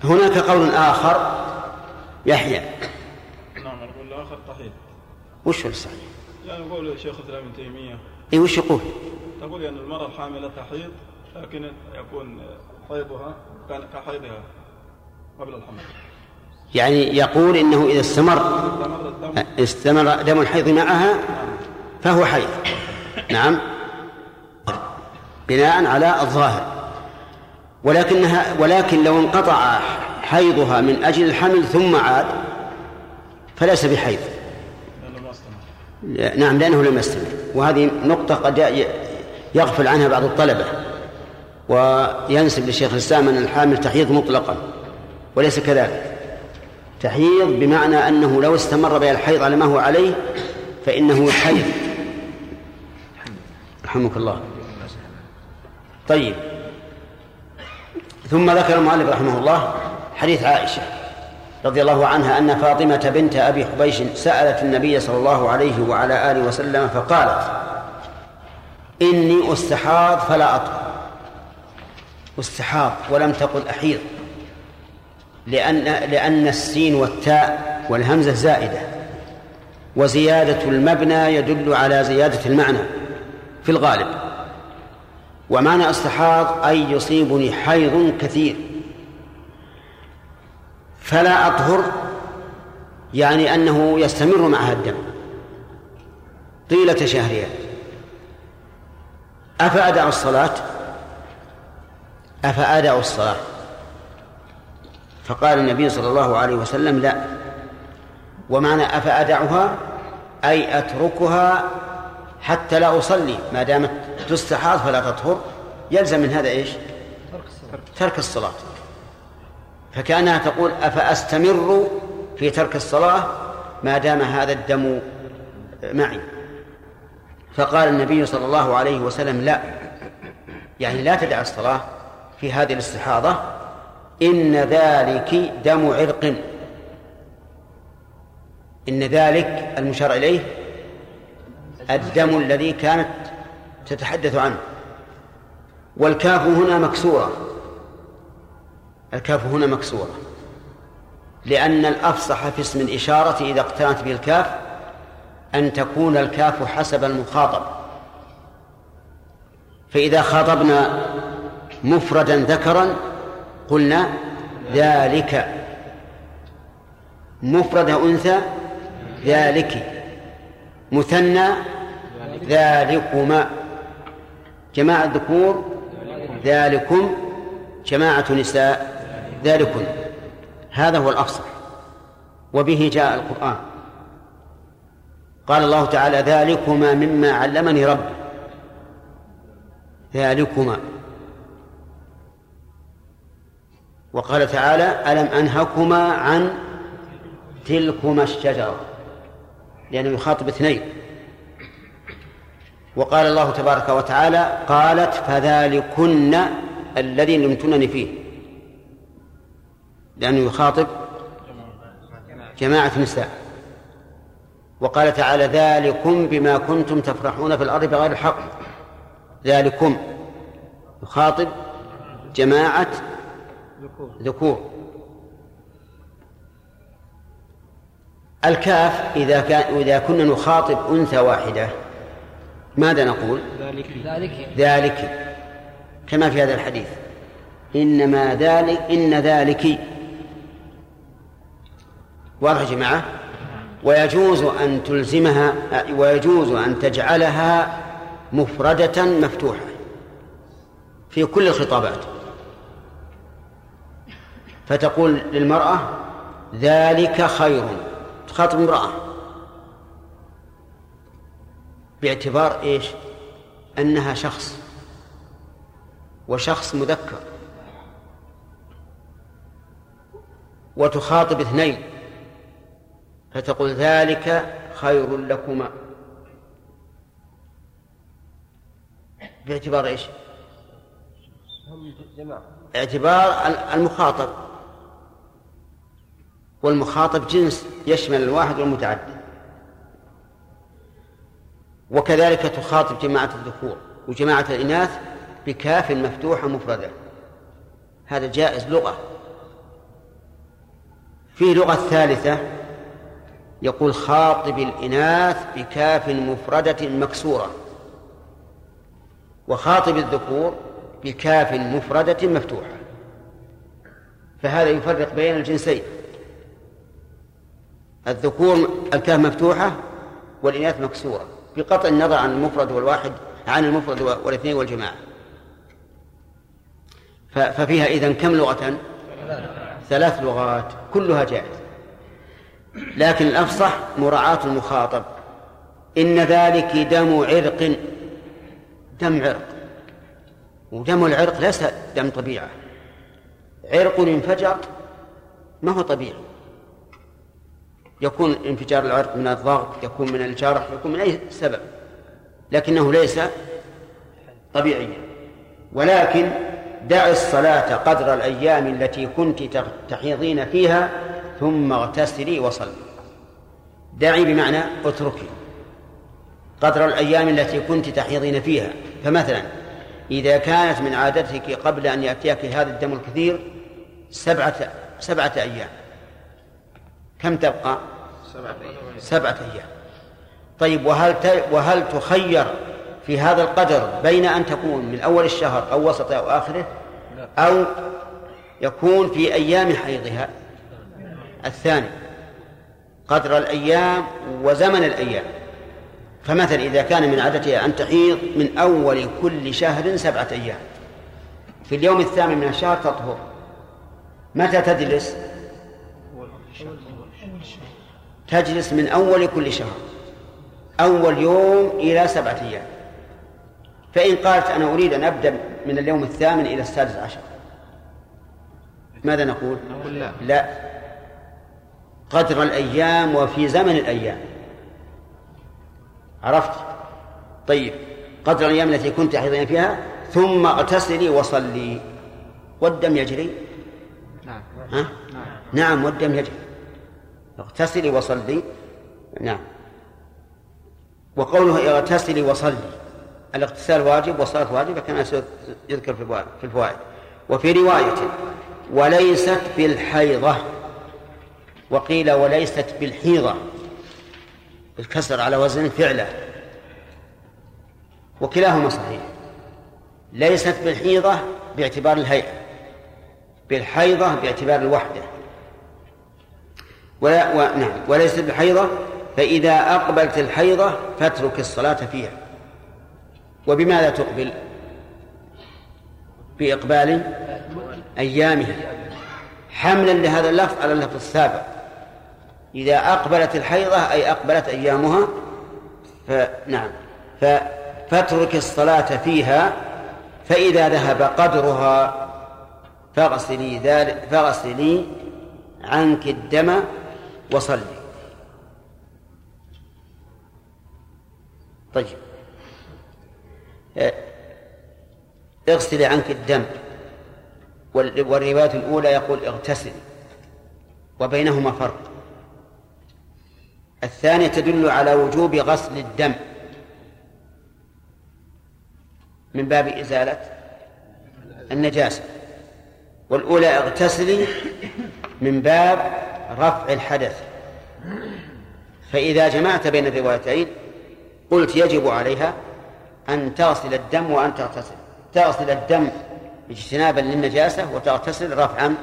هناك قول آخر يحيى. نعم القول الآخر تحيض وش هو الصحيح؟ يعني يقول شيخ الإسلام ابن تيمية. إيه وش يقول؟ تقول أن المرأة الحاملة تحيض لكن يكون حيضها كان كحيضها قبل الحمل. يعني يقول إنه إذا استمر استمر دم الحيض معها فهو حيض. نعم. بناء على الظاهر. ولكنها ولكن لو انقطع حيضها من أجل الحمل ثم عاد فليس بحيض. نعم لأنه لم يستمر. وهذه نقطة قد يغفل عنها بعض الطلبة وينسب لشيخ الإسلام أن الحامل تحيض مطلقا وليس كذلك. تحيض بمعنى أنه لو استمر بها الحيض على ما هو عليه فإنه حيض رحمك الله. طيب. ثم ذكر المؤلف رحمه الله حديث عائشة رضي الله عنها أن فاطمة بنت أبي حبيش سألت النبي صلى الله عليه وعلى آله وسلم فقالت إني أستحاض فلا أطهر أستحاض ولم تقل أحيض. لأن لأن السين والتاء والهمزة زائدة. وزيادة المبنى يدل على زيادة المعنى. في الغالب. ومعنى أستحاض أي يصيبني حيض كثير. فلا أطهر يعني أنه يستمر معها الدم طيلة شهرها أفأدع الصلاة؟ أفأدع الصلاة. فقال النبي صلى الله عليه وسلم لا. ومعنى أفأدعها أي أتركها حتى لا أصلي ما دامت تستحاض فلا تطهر. يلزم من هذا إيش؟ ترك الصلاة. فكأنها تقول أفأستمر في ترك الصلاة ما دام هذا الدم معي. فقال النبي صلى الله عليه وسلم لا. يعني لا تدع الصلاة في هذه الاستحاضة. إن ذلك دم عرق. إن ذلك المشار إليه الدم الذي كانت تتحدث عنه. والكاف هنا مكسورة. الكاف هنا مكسورة. لأن الأفصح في اسم الإشارة إذا اقترنت به الكاف أن تكون الكاف حسب المخاطب. فإذا خاطبنا مفردا ذكرا قلنا ذلك. مفرد أنثى ذلك. مثنى ذلكما جماعة ذكور ذلكم جماعة نساء ذلكن. هذا هو الأفصح وبه جاء القرآن. قال الله تعالى ذلكما مما علمني ربي ذلكما. وقال تعالى ألم أنهكما عن تلكما الشجرة. لأنه يخاطب اثنين. وقال الله تبارك وتعالى قالت فذلكن الذي لمتنني فيه. لأنه يخاطب جماعة نساء وقال تعالى ذلكم بما كنتم تفرحون في الأرض بغير الحق. ذلكم يخاطب جماعة ذكور. الكاف إذا كان إذا كنا نخاطب أنثى واحدة ماذا نقول؟ ذلك. ذلك. كما في هذا الحديث. إنما ذلك إن ذلك. واضح يا جماعة؟ ويجوز أن تلزمها ويجوز أن تجعلها مفردة مفتوحة في كل الخطابات. فتقول للمرأة ذلك خير. تخاطب امرأة. باعتبار إيش؟ أنها شخص. وشخص مذكر. وتخاطب اثنين. فتقول ذلك خير لكما. باعتبار إيش؟ اعتبار المخاطب. والمخاطب جنس يشمل الواحد والمتعدد. وكذلك تخاطب جماعة الذكور وجماعة الإناث بكاف مفتوحة مفردة هذا جائز لغة. في لغة ثالثة يقول خاطب الإناث بكاف مفردة مكسورة. وخاطب الذكور بكاف مفردة مفتوحة. فهذا يفرق بين الجنسين. الذكور الكاف مفتوحة والإناث مكسورة بقطع النظر عن المفرد والواحد عن المفرد والاثنين والجماعة. ففيها إذن كم لغة؟ ثلاث لغات كلها جائزة. لكن الأفصح مراعاة المخاطب. إن ذلك دم عرق دم عرق. ودم العرق ليس دم طبيعة. عرق انفجر ما هو طبيعي. يكون انفجار العرق من الضغط يكون من الجرح يكون من أي سبب. لكنه ليس طبيعيا. ولكن دع الصلاة قدر الأيام التي كنت تحيضين فيها ثم اغتسلي وصلي. دعي بمعنى اتركي. قدر الأيام التي كنت تحيضين فيها. فمثلا إذا كانت من عادتك قبل أن يأتيك هذا الدم الكثير سبعة سبعة أيام. كم تبقى؟ سبعة أيام. سبعة أيام طيب وهل وهل تخير في هذا القدر بين أن تكون من أول الشهر أو وسطه أو آخره؟ أو يكون في أيام حيضها؟ الثاني قدر الأيام وزمن الأيام. فمثلا إذا كان من عادتها أن تحيض من أول كل شهر سبعة أيام. في اليوم الثامن من الشهر تطهر. متى تجلس؟ تجلس من أول كل شهر أول يوم إلى سبعة أيام. فإن قالت أنا أريد أن أبدأ من اليوم الثامن إلى السادس عشر. ماذا نقول؟ لا, لا. قدر الأيام وفي زمن الأيام. عرفت؟ طيب. قدر الأيام التي كنت حيضين فيها ثم اغتسلي وصلي. والدم يجري؟ نعم. ها؟ نعم, نعم والدم يجري. اغتسلي وصلي. نعم. وقوله اغتسلي وصلي. الاغتسال واجب والصلاة واجبة كما يذكر في الفوائد وفي رواية وليست بالحيضة. وقيل وليست بالحيضة. الكسر على وزن فعله. وكلاهما صحيح. ليست بالحيضة باعتبار الهيئة. بالحيضة باعتبار الوحدة. ولا و... نعم وليست بالحيضة فإذا أقبلت الحيضة فاترك الصلاة فيها. وبماذا تقبل؟ بإقبال أيامها. حملا لهذا اللفظ على اللفظ السابق. إذا أقبلت الحيضة أي أقبلت أيامها فنعم فاترك الصلاة فيها فإذا ذهب قدرها فاغسلي ذلك فاغسلي عنك الدم وصلي. طيب. اغسلي عنك الدم. والرواية الأولى يقول اغتسل. وبينهما فرق. الثانية تدل على وجوب غسل الدم. من باب إزالة النجاسة. والأولى اغتسلي من باب رفع الحدث. فإذا جمعت بين الروايتين قلت يجب عليها أن تغسل الدم وأن تغتسل. تغسل الدم اجتنابا للنجاسة وتغتسل رفعا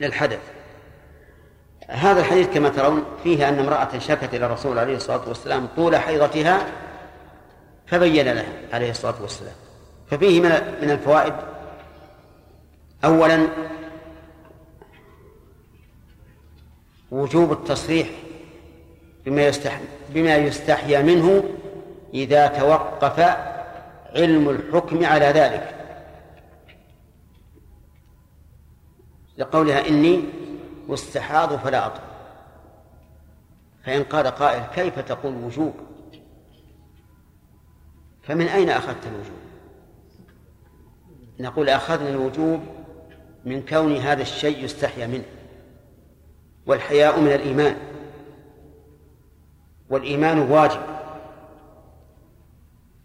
للحدث. هذا الحديث كما ترون فيه أن امرأة شكت إلى الرسول عليه الصلاة والسلام طول حيضتها فبين لها عليه الصلاة والسلام. ففيه من الفوائد أولا وجوب التصريح بما يستحي بما يستحيا منه إذا توقف علم الحكم على ذلك. لقولها إني واستحاض فلا أطهر فإن قال قائل كيف تقول وجوب؟ فمن أين أخذت الوجوب؟ نقول أخذنا الوجوب من كون هذا الشيء يستحيا منه. والحياء من الإيمان. والإيمان واجب.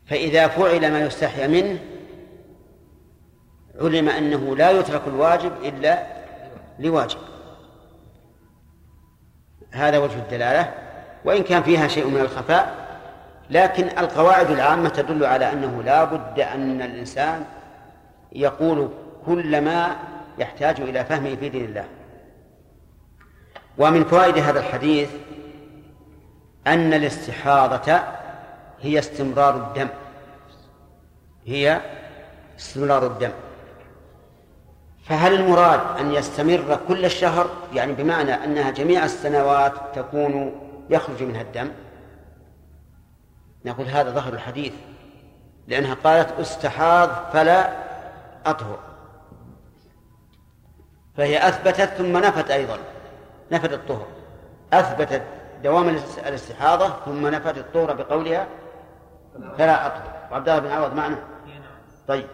فإذا فعل ما يستحيا منه علم أنه لا يترك الواجب إلا لواجب. هذا وجه الدلالة. وإن كان فيها شيء من الخفاء لكن القواعد العامة تدل على أنه لا بد أن الإنسان يقول كل ما يحتاج إلى فهمه في دين الله. ومن فوائد هذا الحديث أن الاستحاضة هي استمرار الدم. هي استمرار الدم. فهل المراد أن يستمر كل الشهر؟ يعني بمعنى أنها جميع السنوات تكون يخرج منها الدم. نقول هذا ظهر الحديث. لأنها قالت استحاض فلا أطهر. فهي أثبتت ثم نفت أيضا. نفت الطهر. أثبتت دوام الاستحاضة ثم نفت الطهر بقولها فلا أطهر. وعبد الله بن عوض معنا؟ طيب.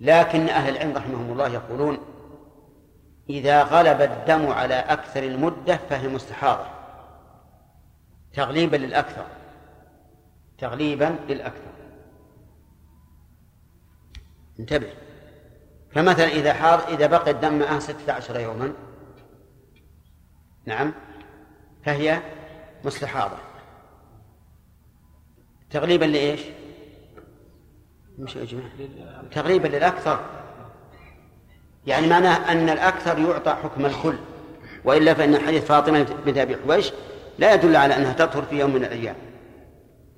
لكن أهل العلم رحمهم الله يقولون إذا غلب الدم على أكثر المدة فهي مستحاضة تغليبا للأكثر. تغليبا للأكثر. انتبه. فمثلا إذا حاض إذا بقي الدم ستة عشر يوما نعم. فهي مستحاضة تغليبا لإيش؟ مش جماعة. تغليبا للأكثر. يعني معناه أن الأكثر يعطى حكم الكل وإلا فإن حديث فاطمة بنت أبي حويش لا يدل على أنها تطهر في يوم من الأيام.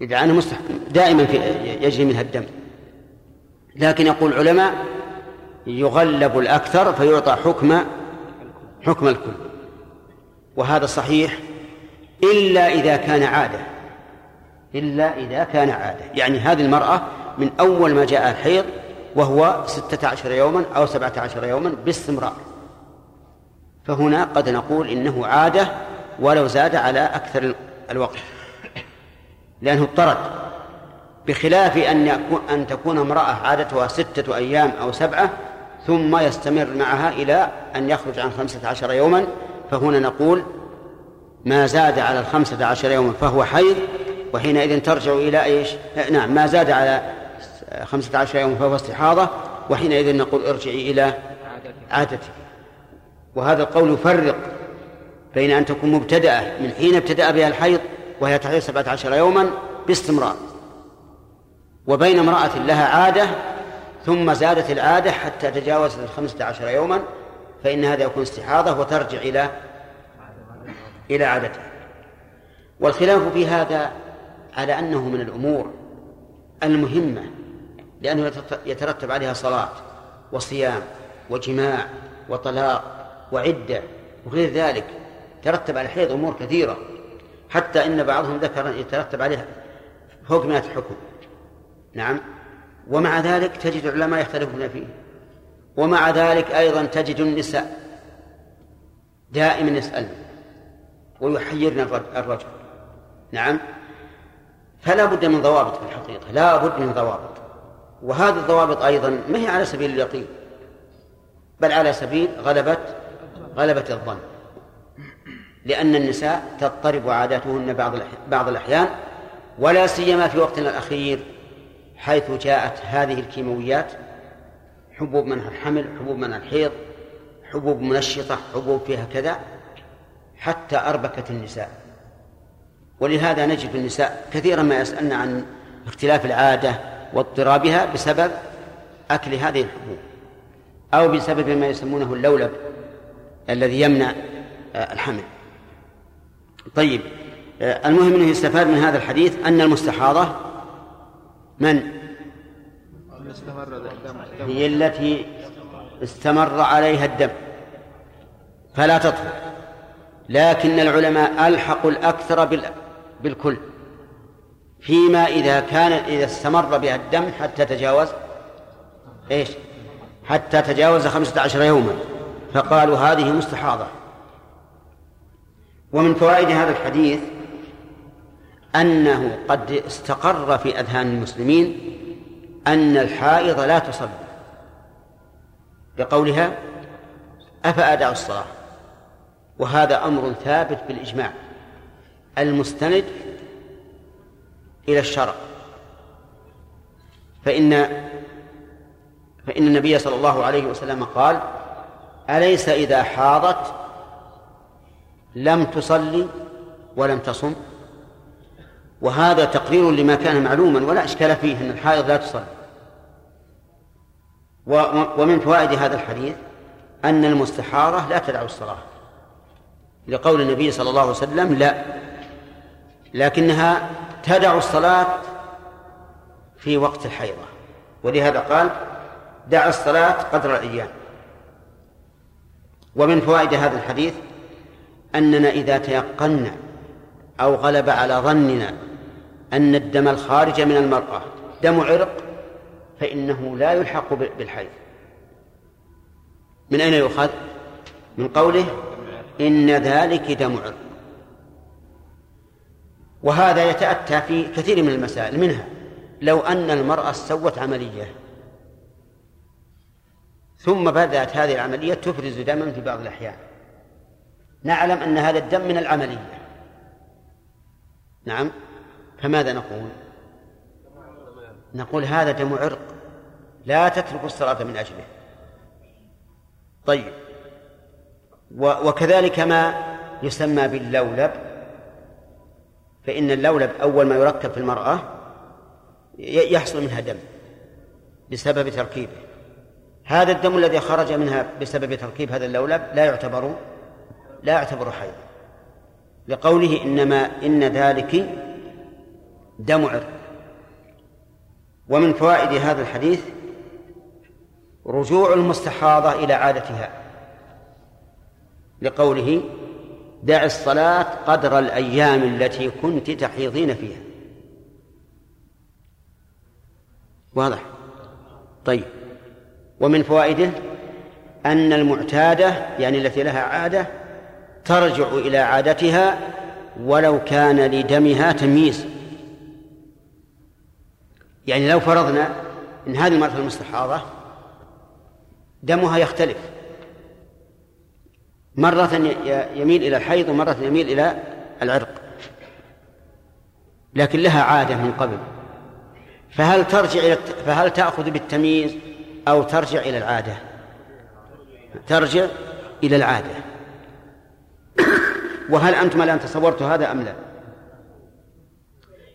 إذا أنا مستح... دائما في يجري منها الدم. لكن يقول العلماء يغلب الأكثر فيعطى حكم حكم الكل وهذا صحيح إلا إذا كان عادة. إلا إذا كان عادة. يعني هذه المرأة من أول ما جاء الحيض وهو ستة عشر يوما أو سبعة عشر يوما باستمرار. فهنا قد نقول إنه عادة ولو زاد على أكثر الوقت. لأنه اضطرد. بخلاف أن يكون أن تكون امرأة عادتها ستة أيام أو سبعة ثم يستمر معها إلى أن يخرج عن خمسة عشر يوما فهنا نقول ما زاد على الخمسة عشر يوما فهو حيض وحينئذ ترجع إلى إيش؟ نعم ما زاد على خمسة عشر يوما فهو استحاضة وحينئذ نقول ارجعي إلى عادتك. وهذا القول يفرق بين أن تكون مبتدأة من حين ابتدأ بها الحيض وهي تحيض سبعة عشر يوما باستمرار. وبين امرأة لها عادة ثم زادت العادة حتى تجاوزت الخمسة عشر يوما فإن هذا يكون استحاضة وترجع إلى إلى عادتها والخلاف في هذا على أنه من الأمور المهمة لأنه يترتب عليها صلاة وصيام وجماع وطلاق وعدة وغير ذلك ترتب على الحيض أمور كثيرة حتى إن بعضهم ذكر يترتب عليها فوق مئة حكم نعم. ومع ذلك تجد العلماء يختلفون فيه. ومع ذلك أيضا تجد النساء دائما يسألن ويحيرن الرجل. نعم؟ فلا بد من ضوابط في الحقيقة لا بد من ضوابط. وهذه الضوابط أيضا ما هي على سبيل اليقين بل على سبيل غلبة غلبة الظن. لأن النساء تضطرب عاداتهن بعض بعض الأحيان ولا سيما في وقتنا الأخير حيث جاءت هذه الكيماويات حبوب منع الحمل حبوب منع الحيض حبوب منشطة حبوب فيها كذا حتى أربكت النساء. ولهذا نجد النساء كثيرا ما يسألن عن اختلاف العادة واضطرابها بسبب أكل هذه الحبوب أو بسبب ما يسمونه اللولب الذي يمنع آه، الحمل. طيب آه، المهم إنه يستفاد من هذا الحديث أن المستحاضة من؟ هي التي استمر عليها الدم. فلا تطهر لكن العلماء ألحقوا الأكثر بالكل. فيما إذا كان إذا استمر بها الدم حتى تجاوز إيش؟ حتى تجاوز خمسة عشر يوما. فقالوا هذه مستحاضة. ومن فوائد هذا الحديث أنه قد استقر في أذهان المسلمين أن الحائض لا تصلي. بقولها أفأدع الصلاة؟ وهذا أمر ثابت بالإجماع. المستند إلى الشرع. فإن فإن النبي صلى الله عليه وسلم قال أليس إذا حاضت لم تصلي ولم تصم؟ وهذا تقرير لما كان معلوما ولا إشكال فيه أن الحائض لا تصلي. ومن فوائد هذا الحديث أن المستحارة لا تدع الصلاة. لقول النبي صلى الله عليه وسلم لا. لكنها تدع الصلاة في وقت الحيضة. ولهذا قال دع الصلاة قدر الأيام. ومن فوائد هذا الحديث أننا إذا تيقنا أو غلب على ظننا أن الدم الخارج من المرأة دم عرق فإنه لا يلحق بالحيض. من أين يؤخذ؟ من قوله إن ذلك دم عرق. وهذا يتأتى في كثير من المسائل منها لو أن المرأة سوت عملية ثم بدأت هذه العملية تفرز دما في بعض الأحيان. نعلم أن هذا الدم من العملية. نعم؟ فماذا نقول؟ نقول هذا دم عرق لا تترك الصلاة من أجله. طيب. وكذلك ما يسمى باللولب فإن اللولب أول ما يركب في المرأة يحصل منها دم بسبب تركيبه. هذا الدم الذي خرج منها بسبب تركيب هذا اللولب لا يعتبر لا يعتبر حيض لقوله إنما إن ذلك دم عرق ومن فوائد هذا الحديث رجوع المستحاضة إلى عادتها لقوله دع الصلاة قدر الأيام التي كنت تحيضين فيها واضح؟ طيب. ومن فوائده أن المعتادة يعني التي لها عادة ترجع إلى عادتها ولو كان لدمها تمييز. يعني لو فرضنا أن هذه المرأة المستحاضة دمها يختلف. مرة يميل إلى الحيض ومرة يميل إلى العرق. لكن لها عادة من قبل. فهل ترجع إلى فهل تأخذ بالتمييز أو ترجع إلى العادة؟ ترجع إلى العادة. وهل أنتم الآن تصورتوا هذا أم لا؟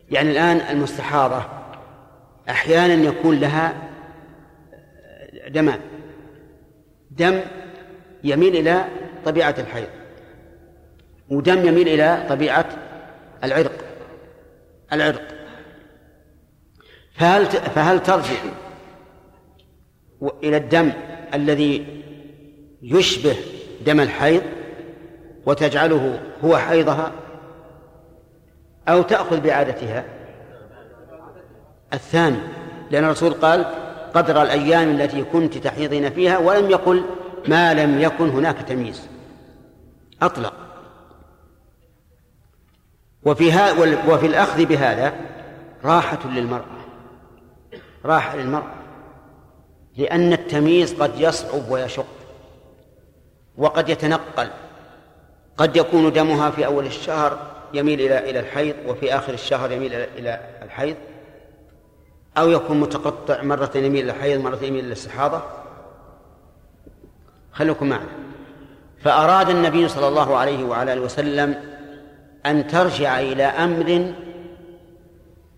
يعني الآن المستحاضة أحيانا يكون لها دمان دم يميل إلى طبيعة الحيض ودم يميل إلى طبيعة العرق العرق. فهل فهل ترجع إلى الدم الذي يشبه دم الحيض وتجعله هو حيضها أو تأخذ بعادتها؟ الثاني لأن الرسول قال قدر الأيام التي كنت تحيضين فيها ولم يقل ما لم يكن هناك تمييز. أطلق. وفي وفي الأخذ بهذا راحة للمرأة. راحة للمرأة. لأن التمييز قد يصعب ويشق وقد يتنقل. قد يكون دمها في أول الشهر يميل إلى إلى الحيض وفي آخر الشهر يميل إلى الحيض. أو يكون متقطع مرة يميل إلى الحيض مرة يميل إلى خلوكم معنا. فأراد النبي صلى الله عليه وعلى آله وسلم أن ترجع إلى أمر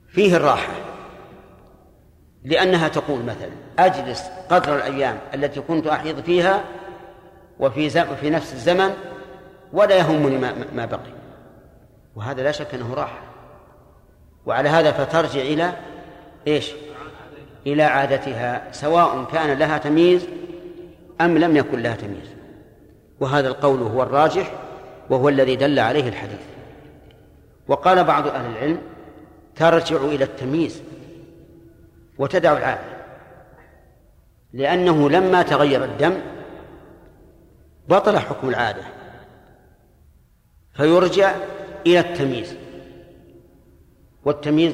فيه الراحة لأنها تقول مثلا أجلس قدر الأيام التي كنت أحيض فيها وفي في نفس الزمن ولا يهمني ما, ما بقي. وهذا لا شك أنه راحة. وعلى هذا فترجع إلى إيش؟ إلى عادتها سواء كان لها تمييز أم لم يكن لها تمييز. وهذا القول هو الراجح وهو الذي دل عليه الحديث. وقال بعض أهل العلم ترجع إلى التمييز وتدع العادة لأنه لما تغير الدم بطل حكم العادة فيرجع إلى التمييز. والتمييز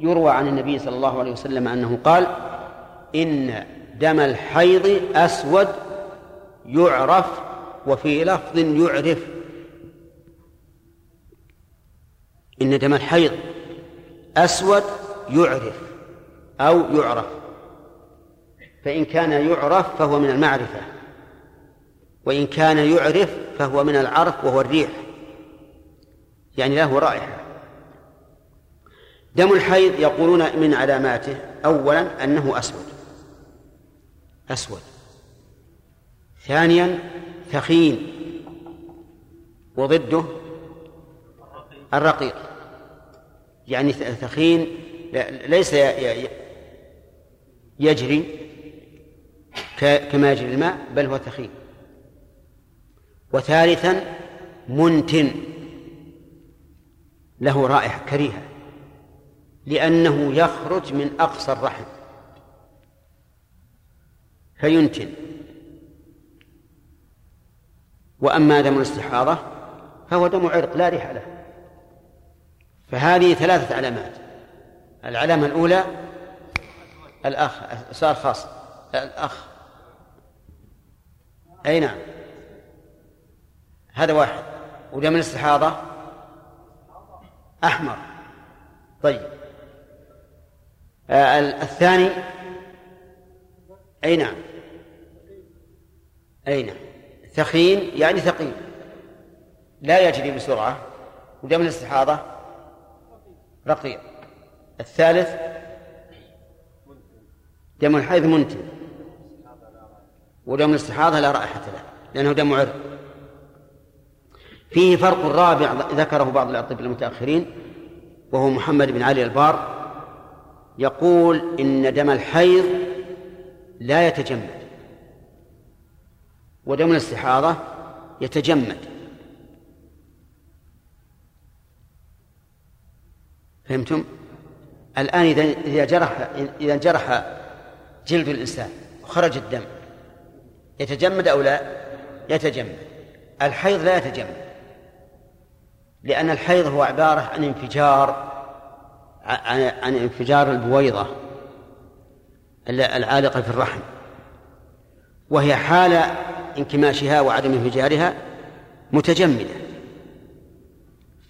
يروى عن النبي صلى الله عليه وسلم أنه قال إن دم الحيض أسود يعرف وفي لفظ يعرف. إن دم الحيض أسود يعرف أو يعرف. فإن كان يعرف فهو من المعرفة وإن كان يعرف فهو من العرف وهو الريح. يعني له رائحة. دم الحيض يقولون من علاماته أولا أنه أسود. أسود. ثانيا ثخين. وضده الرقيق. يعني ثخين ليس يجري كما يجري الماء بل هو ثخين. وثالثا منتن. له رائحة كريهة. لأنه يخرج من أقصى الرحم. فينتن. وأما دم الاستحاضة فهو دم عرق لا ريح له. فهذه ثلاثة علامات. العلامة الأولى الأخ سؤال خاص الأخ. أي نعم. هذا واحد. ودم الاستحاضة أحمر. طيب. الثاني. أي نعم. أي نعم. ثخين يعني ثقيل. لا يجري بسرعة ودم الاستحاضة رقيق. الثالث دم الحيض منتن. ودم الاستحاضة لا رائحة له لأنه دم عرق. فيه فرق رابع ذكره بعض الأطباء المتأخرين وهو محمد بن علي البار. يقول إن دم الحيض لا يتجمد ودم الاستحاضة يتجمد فهمتم؟ الآن إذا جرح إذا جرح جلد الإنسان وخرج الدم يتجمد أو لا؟ يتجمد الحيض لا يتجمد لأن الحيض هو عبارة عن انفجار عن, انفجار البويضة العالقة في الرحم. وهي حال انكماشها وعدم انفجارها متجمدة.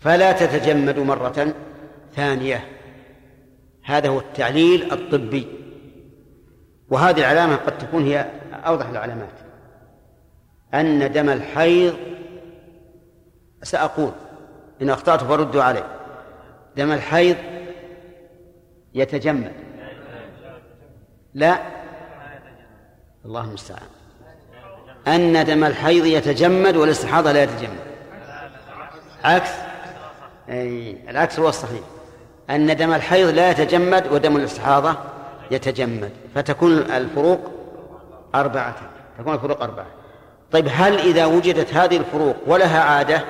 فلا تتجمد مرة ثانية. هذا هو التعليل الطبي. وهذه العلامة قد تكون هي أوضح العلامات. أن دم الحيض سأقول إن أخطأت فردوا علي دم الحيض يتجمد لا. الله المستعان. أن دم الحيض يتجمد والاستحاضة لا يتجمد. عكس. أي العكس هو الصحيح. أن دم الحيض لا يتجمد ودم الاستحاضة يتجمد. فتكون الفروق أربعة. تكون الفروق أربعة. طيب هل إذا وجدت هذه الفروق ولها عادة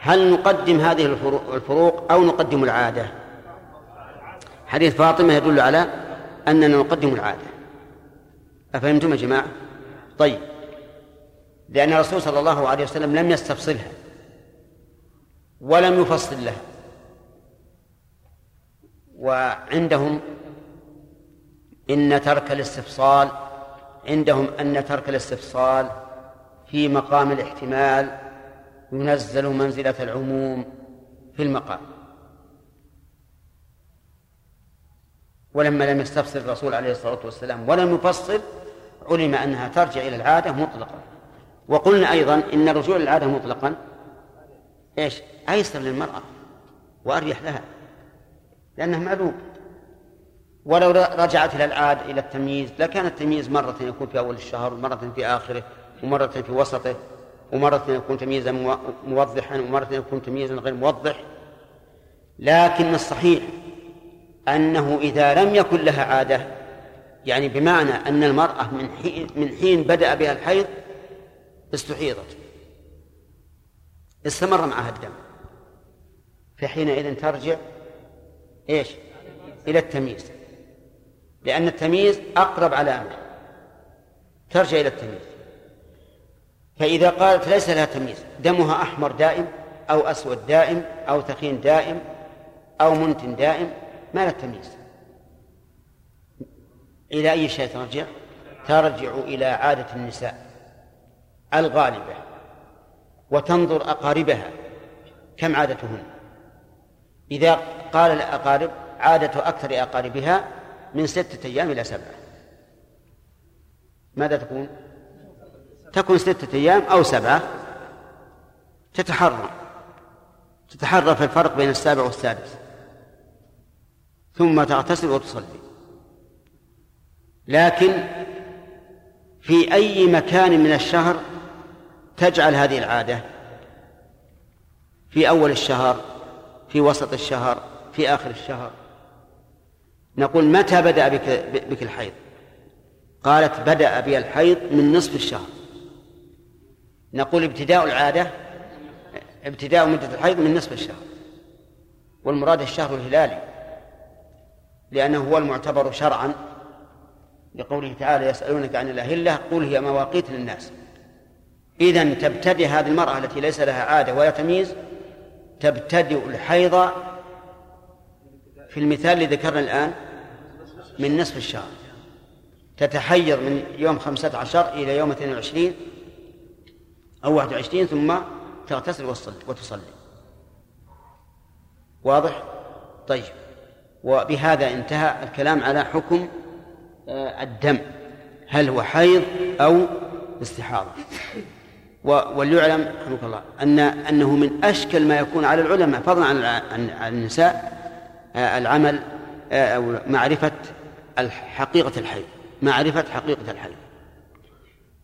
هل نقدم هذه الفروق أو نقدم العادة؟ حديث فاطمة يدل على أننا نقدم العادة. أفهمتم يا جماعة؟ طيب. لأن الرسول صلى الله عليه وسلم لم يستفصلها ولم يفصل لها. وعندهم إن ترك الاستفصال عندهم أن ترك الاستفصال في مقام الاحتمال ينزل منزلة العموم في المقام. ولما لم يستفصل الرسول عليه الصلاة والسلام ولم يفصل علم أنها ترجع إلى العادة مطلقا. وقلنا أيضا إن الرجوع إلى العادة مطلقا. إيش؟ أيسر للمرأة وأريح لها لأنه معلوم ولو رجعت إلى العاد إلى التمييز لكان التمييز مرة يكون في أول الشهر ومرة في آخره ومرة في وسطه ومرة يكون تمييزا موضحا ومرة يكون تمييزا غير موضح. لكن الصحيح أنه إذا لم يكن لها عادة يعني بمعنى أن المرأة من حين, من حين بدأ بها الحيض استحيضت استمر معها الدم فحينئذ ترجع إيش؟ إلى التمييز لأن التمييز أقرب علامة ترجع إلى التمييز فإذا قالت ليس لها تمييز دمها أحمر دائم أو أسود دائم أو ثخين دائم أو منتن دائم ما لها تمييز. إلى أي شيء ترجع؟ ترجع إلى عادة النساء الغالبة وتنظر أقاربها. كم عادتهن؟ إذا قال الأقارب عادة أكثر أقاربها من ستة أيام إلى سبعة. ماذا تكون؟ تكون ستة أيام أو سبعة. تتحرى. تتحرى في الفرق بين السابع والسادس. ثم تغتسل وتصلي. لكن في أي مكان من الشهر تجعل هذه العادة؟ في أول الشهر في وسط الشهر في آخر الشهر. نقول متى بدأ بك, بك الحيض؟ قالت بدأ بي الحيض من نصف الشهر. نقول ابتداء العادة ابتداء مدة الحيض من نصف الشهر. والمراد الشهر الهلالي. لأنه هو المعتبر شرعا لقوله تعالى يسألونك عن الأهلة قل هي مواقيت للناس. إذا تبتدئ هذه المرأة التي ليس لها عادة ولا تمييز تبتدئ الحيض في المثال اللي ذكرنا الآن من نصف الشهر. تتحيض من يوم خمسة عشر إلى يوم اثنين وعشرين أو واحد وعشرين ثم تغتسل وتصلي. واضح؟ طيب. وبهذا انتهى الكلام على حكم آه، الدم هل هو حيض أو استحاضة. وليعلم رحمك الله أن أنه من أشكل ما يكون على العلماء فضلا عن النساء آه، العمل آه، أو معرفة حقيقة الحي معرفة حقيقة الحي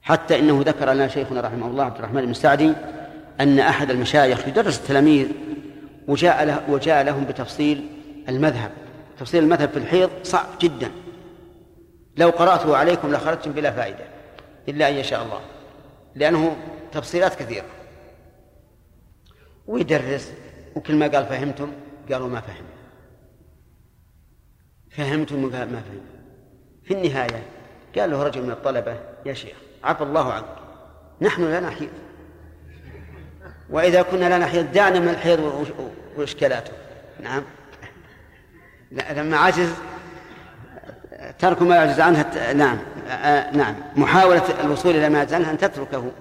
حتى إنه ذكر لنا شيخنا رحمه الله عبد الرحمن بن سعدي أن أحد المشايخ يدرس التلاميذ وجاء له وجاء لهم بتفصيل المذهب. تفصيل المذهب في الحيض صعب جدا. لو قرأته عليكم لخرجتم بلا فائدة إلا أن يشاء الله لأنه تفصيلات كثيرة. ويدرس وكل ما قال فهمتم قالوا ما فهم فهمتم ما فهم في النهاية قال له رجل من الطلبة يا شيخ عفى الله عنك نحن لا نحيض. وإذا كنا لا نحيض دعنا من الحيض وإشكالاته. نعم. لما عجز ترك ما يعجز عنها نعم نعم محاولة الوصول إلى ما يعجز عنها أن تتركه.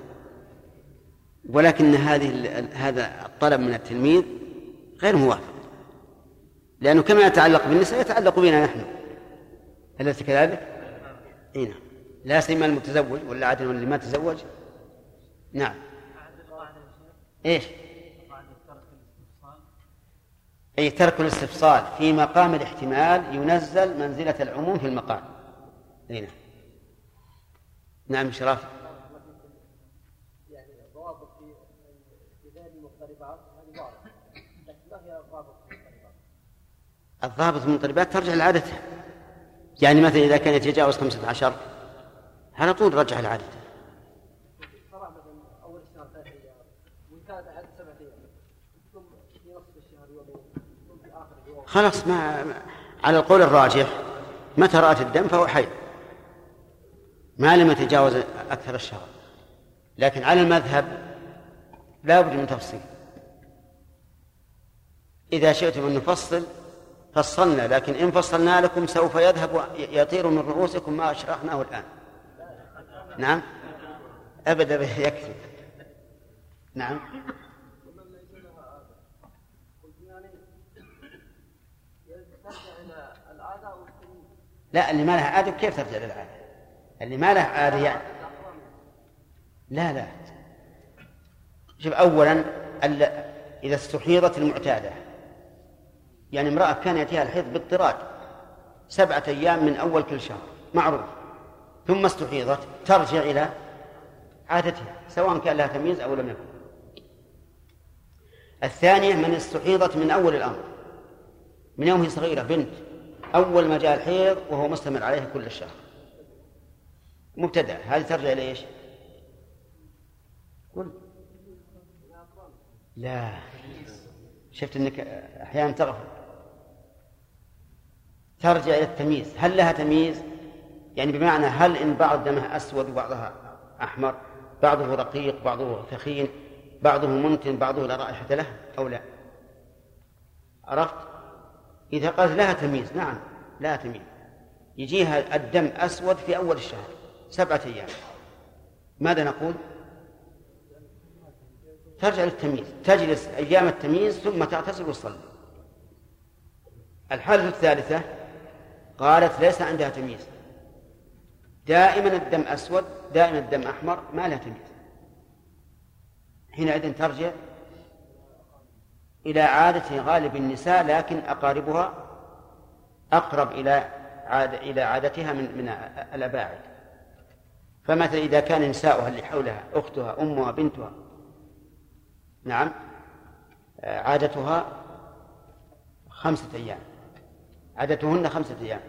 ولكن هذه هذا الطلب من التلميذ غير موافق لأنه كما يتعلق بالنساء يتعلق بنا نحن. أليس كذلك؟ إي نعم. لا سيما المتزوج ولا عاد اللي ما تزوج. نعم. إيش؟ أي ترك الاستفصال في مقام الاحتمال ينزل منزلة العموم في المقام. أي نعم. نعم شرافي الضابط المنطلبات ترجع لعادتها. يعني مثلا إذا كان يتجاوز خمسة عشر على طول رجع لعادته؟ خلاص ما على القول الراجح متى رأت الدم فهو حي. ما لم يتجاوز أكثر الشهر. لكن على المذهب لا بد من تفصيل. إذا شئتم أن نفصل فصلنا لكن إن فصلنا لكم سوف يذهب يطير من رؤوسكم ما أشرحناه الآن. نعم؟ أبدا يكفي. نعم؟ لا اللي ما لها عادة كيف ترجع للعادة اللي ما لها عادة يعني. لا لا. شوف أولا إذا استحيضت المعتادة يعني امرأة كان يأتيها الحيض باضطراد سبعة أيام من أول كل شهر معروف. ثم استحيضت ترجع إلى عادتها سواء كان لها تمييز أو لم يكن. الثانية من استحيضت من أول الأمر من يوم هي صغيرة بنت. أول ما جاء الحيض وهو مستمر عليها كل الشهر. مبتدأ. هذه ترجع إلى إيش؟ قل. لا. شفت أنك أحيانا تغفل. ترجع إلى التمييز. هل لها تمييز؟ يعني بمعنى هل إن بعض دمها أسود وبعضها أحمر بعضه رقيق بعضه ثخين بعضه منتن بعضه لا رائحة له أو لا؟ عرفت؟ إذا قالت لها تمييز نعم لا تمييز. يجيها الدم أسود في أول الشهر سبعة أيام. ماذا نقول؟ ترجع للتمييز. تجلس أيام التمييز ثم تعتزل وتصلي. الحالة الثالثة قالت ليس عندها تمييز. دائما الدم أسود دائما الدم أحمر ما لها تمييز. حينئذ ترجع إلى عادة غالب النساء لكن أقاربها أقرب إلى عادة إلى عادتها من من الأباعد. فمثلا إذا كان نساؤها اللي حولها أختها أمها بنتها نعم عادتها خمسة أيام. عادتهن خمسة أيام.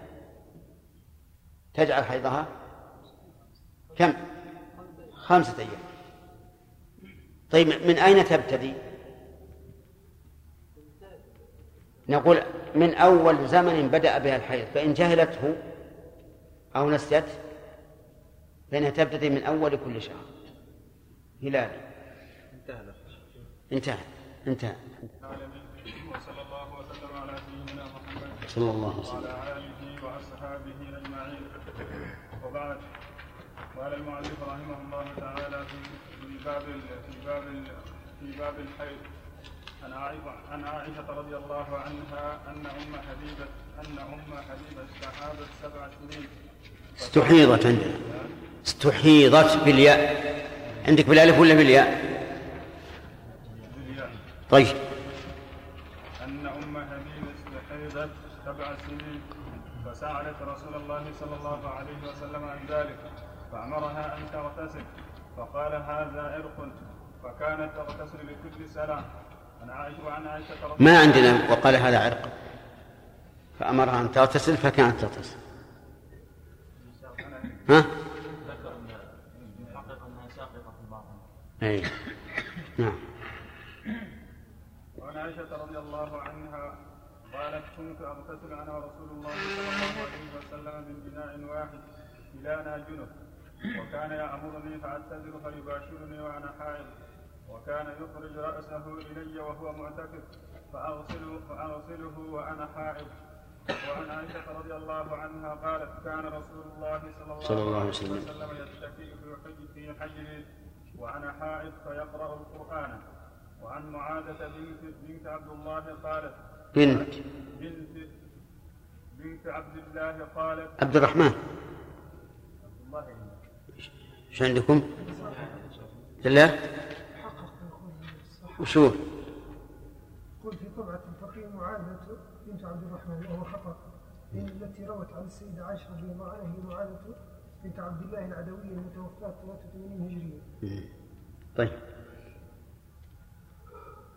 تجعل حيضها كم؟ خمسة أيام. طيب من أين تبتدي؟ نقول من أول زمن بدأ بها الحيض فإن جهلته أو نسيت فإنها تبتدي من أول كل شهر. هلال. انتهى. انتهى. انتهى وصلى الله وسلم على سيدنا محمد صلى الله عليه وسلم وعلى آله وأصحابه أجمعين وبعد قال المؤلف رحمه الله تعالى في باب في باب في باب الحيض. عن عائشة رضي الله عنها أن أم حبيبة أن أم حبيبة استحاضت سبع سنين. استحيضت عندنا استحيضت بالياء. عندك بالألف ولا بالياء؟ بالياء. طيب. أن أم حبيبة استحيضت سبع سنين. فسألت رسول الله صلى الله عليه وسلم عن ذلك فأمرها أن تغتسل. فقال هذا عرق فكانت تغتسل لكل سنة. ما عندنا وقال هذا عرق. فأمرها أن تغتسل فكانت تغتسل. ها؟ أي نعم. وعن عائشة رضي الله عنها قالت كنت أغتسل أنا ورسول الله صلى الله عليه وسلم من إناء واحد كلانا جنب وكان يأمرني فأعتذر فيباشرني وأنا حائض. وكان يخرج رأسه إلي وهو معتكف فأغسله فأغسله وأنا حائض. وعن عائشة رضي الله عنها قالت كان رسول الله صلى الله, صلى الله عليه وسلم. يتكئ في حج- في حجري وأنا حائض فيقرأ القرآن. وعن معاذة بنت بنت عبد الله قالت بنت. بنت بنت عبد الله قالت عبد الرحمن. الله. إيش عندكم؟ لا. وشو؟ قل في طبعة الفقيه معاذة بنت عبد الرحمن وهو خطأ لأن التي روت عن السيدة عائشة رضي الله عنها هي معاذة بنت عبد الله العدوية المتوفاة 83 هجرية. طيب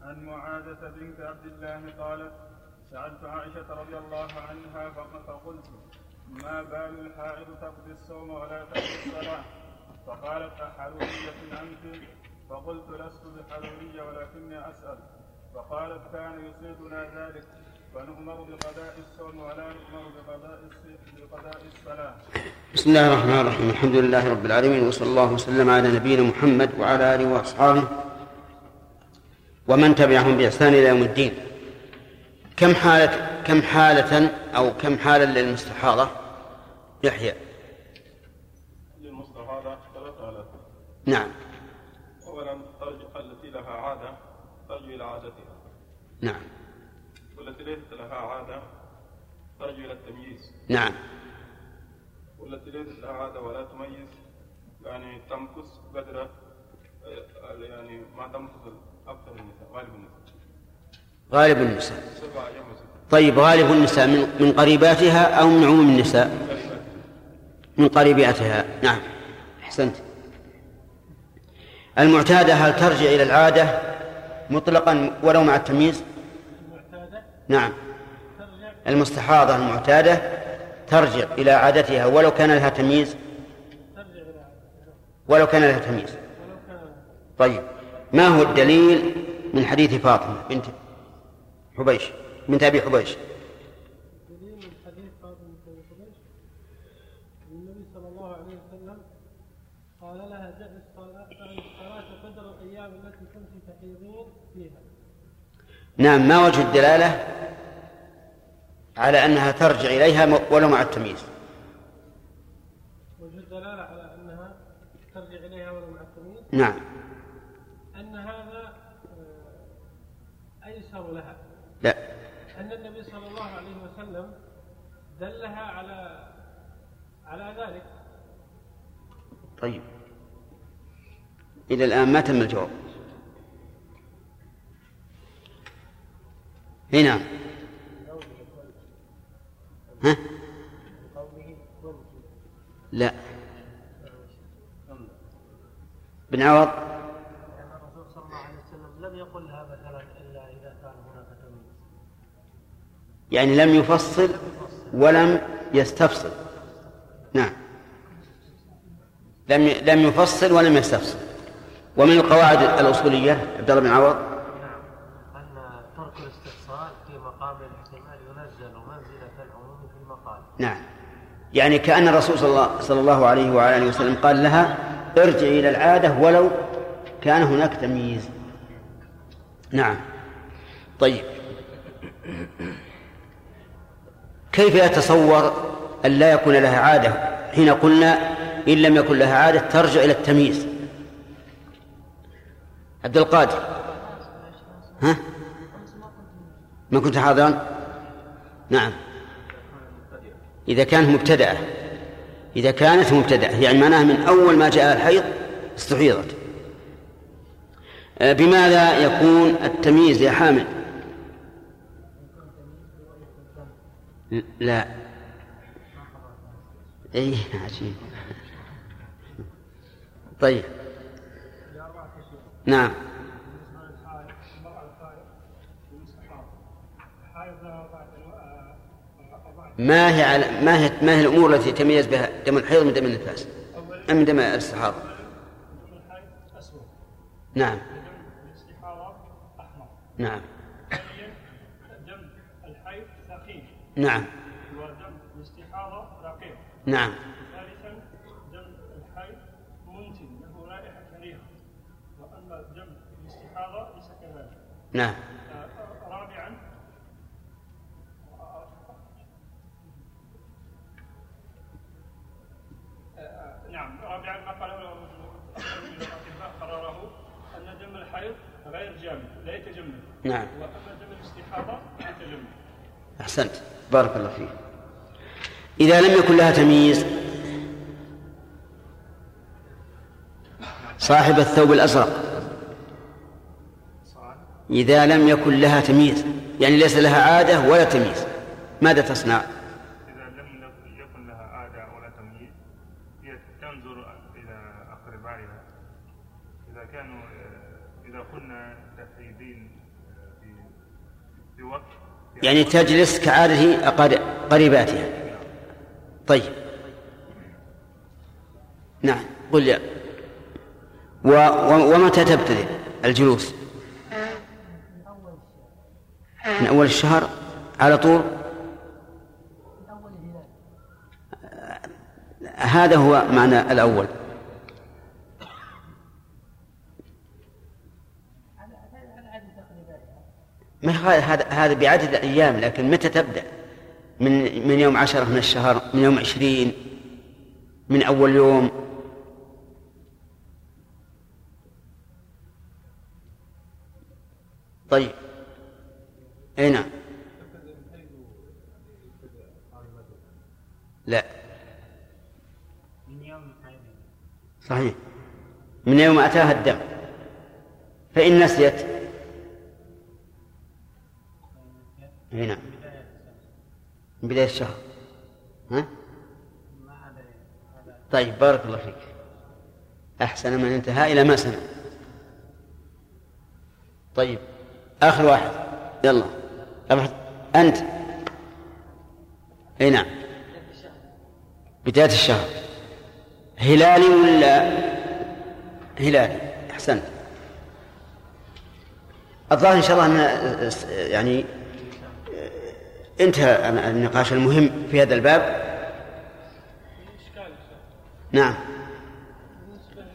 عن معاذة بنت عبد الله قالت سألت عائشة رضي الله عنها فق- فقلت ما بال الحائض تقضي الصوم ولا تقضي الصلاة فقالت أحرورية أنت فقلت لست بحرورية ولكني أسأل. فقالت كان يصيبنا ذلك. فنؤمر بقضاء الصوم ولا نؤمر بقضاء بقضاء الصلاة. بسم الله الرحمن الرحيم. الحمد لله رب العالمين وصلى الله وسلم على نبينا محمد وعلى آله وأصحابه ومن تبعهم بإحسان إلى يوم الدين. كم حالة كم حالة أو كم حالة للمستحاضة؟ يحيى. للمستحاضة ثلاث آلاف نعم أولا ترجع التي لها عادة ترجع إلى عادتها نعم. والتي ليست لها عادة ترجع إلى التمييز. نعم. والتي ليست لها عادة ولا تميز. يعني تمكث قدر آه، يعني ما تمكث أكثر النساء غالب النساء. غالب النساء. طيب غالب النساء من من قريباتها أو من عموم النساء؟ من قريباتها. نعم. أحسنت. المعتادة هل ترجع إلى العادة مطلقا ولو مع التمييز؟ نعم. المستحاضة المعتادة ترجع إلى عادتها ولو كان لها تمييز. ولو كان لها تمييز. طيب. ما هو الدليل من حديث فاطمة بنت حبيش بنت أبي حبيش؟ قال لها الصلاة قدر الأيام التي فيها نعم. ما وجه الدلالة؟ على أنها ترجع إليها ولو مع التمييز. وجه الدلالة على أنها ترجع إليها ولو مع التمييز؟ نعم. أن هذا آه، أيسر لها؟ لا. أن النبي صلى الله عليه وسلم دلها على على ذلك. طيب. إلى الآن ما تم الجواب؟ هنا. ها؟ لا. بن عوض. الرسول صلى الله عليه وسلم لم يقل إلا إذا كان هناك يعني لم يفصل ولم يستفصل. نعم. لم لم يفصل ولم يستفصل. ومن القواعد الأصولية عبد الله بن عوض نعم أن ترك الاستفصال في مقام الاحتمال ينزل منزلة العموم في المقال نعم. يعني كأن الرسول صلى الله, صلى الله عليه وعلى آله وسلم قال لها ارجعي إلى العادة ولو كان هناك تمييز. نعم. طيب. كيف يتصور أن لا يكون لها عادة؟ حين قلنا إن لم يكن لها عادة ترجع إلى التمييز. عبد القادر. ها؟ ما كنت حاضرا نعم. إذا كانت مبتدأة. إذا كانت مبتدأة. يعني معناها من أول ما جاء الحيض استحيضت. آه، بماذا يكون التمييز يا حامد؟ لا. اي عجيب. طيب. نعم. ما هي على ما هي ما هي الأمور التي يتميز بها دم الحيض من دم النفاس؟ أم دم الاستحاضه نعم. نعم. الحيض ثقيل نعم. ودم الاستحاضة رقيق نعم. ثالثا الحيض له رائحة كريهة وأما دم الاستحاضة ليس كذلك نعم آه، رابعا آه، آه، نعم رابعا ما قاله الأطباء قرره أن دم الحيض غير جامد لا يتجمد نعم. يتجمد أحسنت. بارك الله فيك. إذا لم يكن لها تمييز صاحب الثوب الأزرق إذا لم يكن لها تمييز يعني ليس لها عادة ولا تمييز ماذا تصنع؟ إذا لم يكن لها عادة ولا تمييز هي تنظر إلى أقربائها إذا كانوا آه، إذا كنا تحيدين آه، في في وقت يعني تجلس أقار- قريباتها. طيب. نعم. قل يا. و... و... ومتى تبتدئ الجلوس. من أول الشهر على طول؟ هذا هو معنى الأول. ما هذا هذا بعدد الأيام لكن متى تبدأ؟ من من يوم عشرة من الشهر من يوم عشرين من أول يوم؟ طيب. أي نعم. لا. صحيح. من يوم أتاها الدم. فإن نسيت نعم من بداية الشهر. ها؟ طيب بارك الله فيك. أحسن من انتهى إلى ما سمع. طيب آخر واحد. يلا. أنت. أي نعم. بداية الشهر. هلالي ولا هلالي أحسنت. الظاهر إن شاء الله أن يعني انتهى النقاش المهم في هذا الباب. نعم. بالنسبة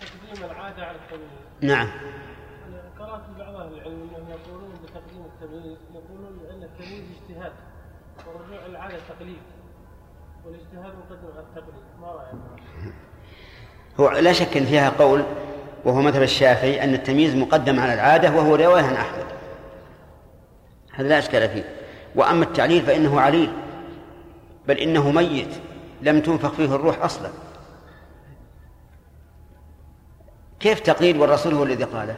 لتقديم العادة على التمييز نعم. قرأت بعض أهل العلم أنهم يقولون بتقديم التمييز يقولون لأن التمييز اجتهاد ورجوع العادة تقليد والاجتهاد مقدم على التقليد ما رأيك؟ هو لا شك إن فيها قول وهو مذهب الشافعي أن التمييز مقدم على العادة وهو رواية عن أحمد. هذا لا إشكال فيه. وأما التعليل فإنه عليل بل إنه ميت لم تنفخ فيه الروح أصلا. كيف تقليد والرسول هو الذي قاله؟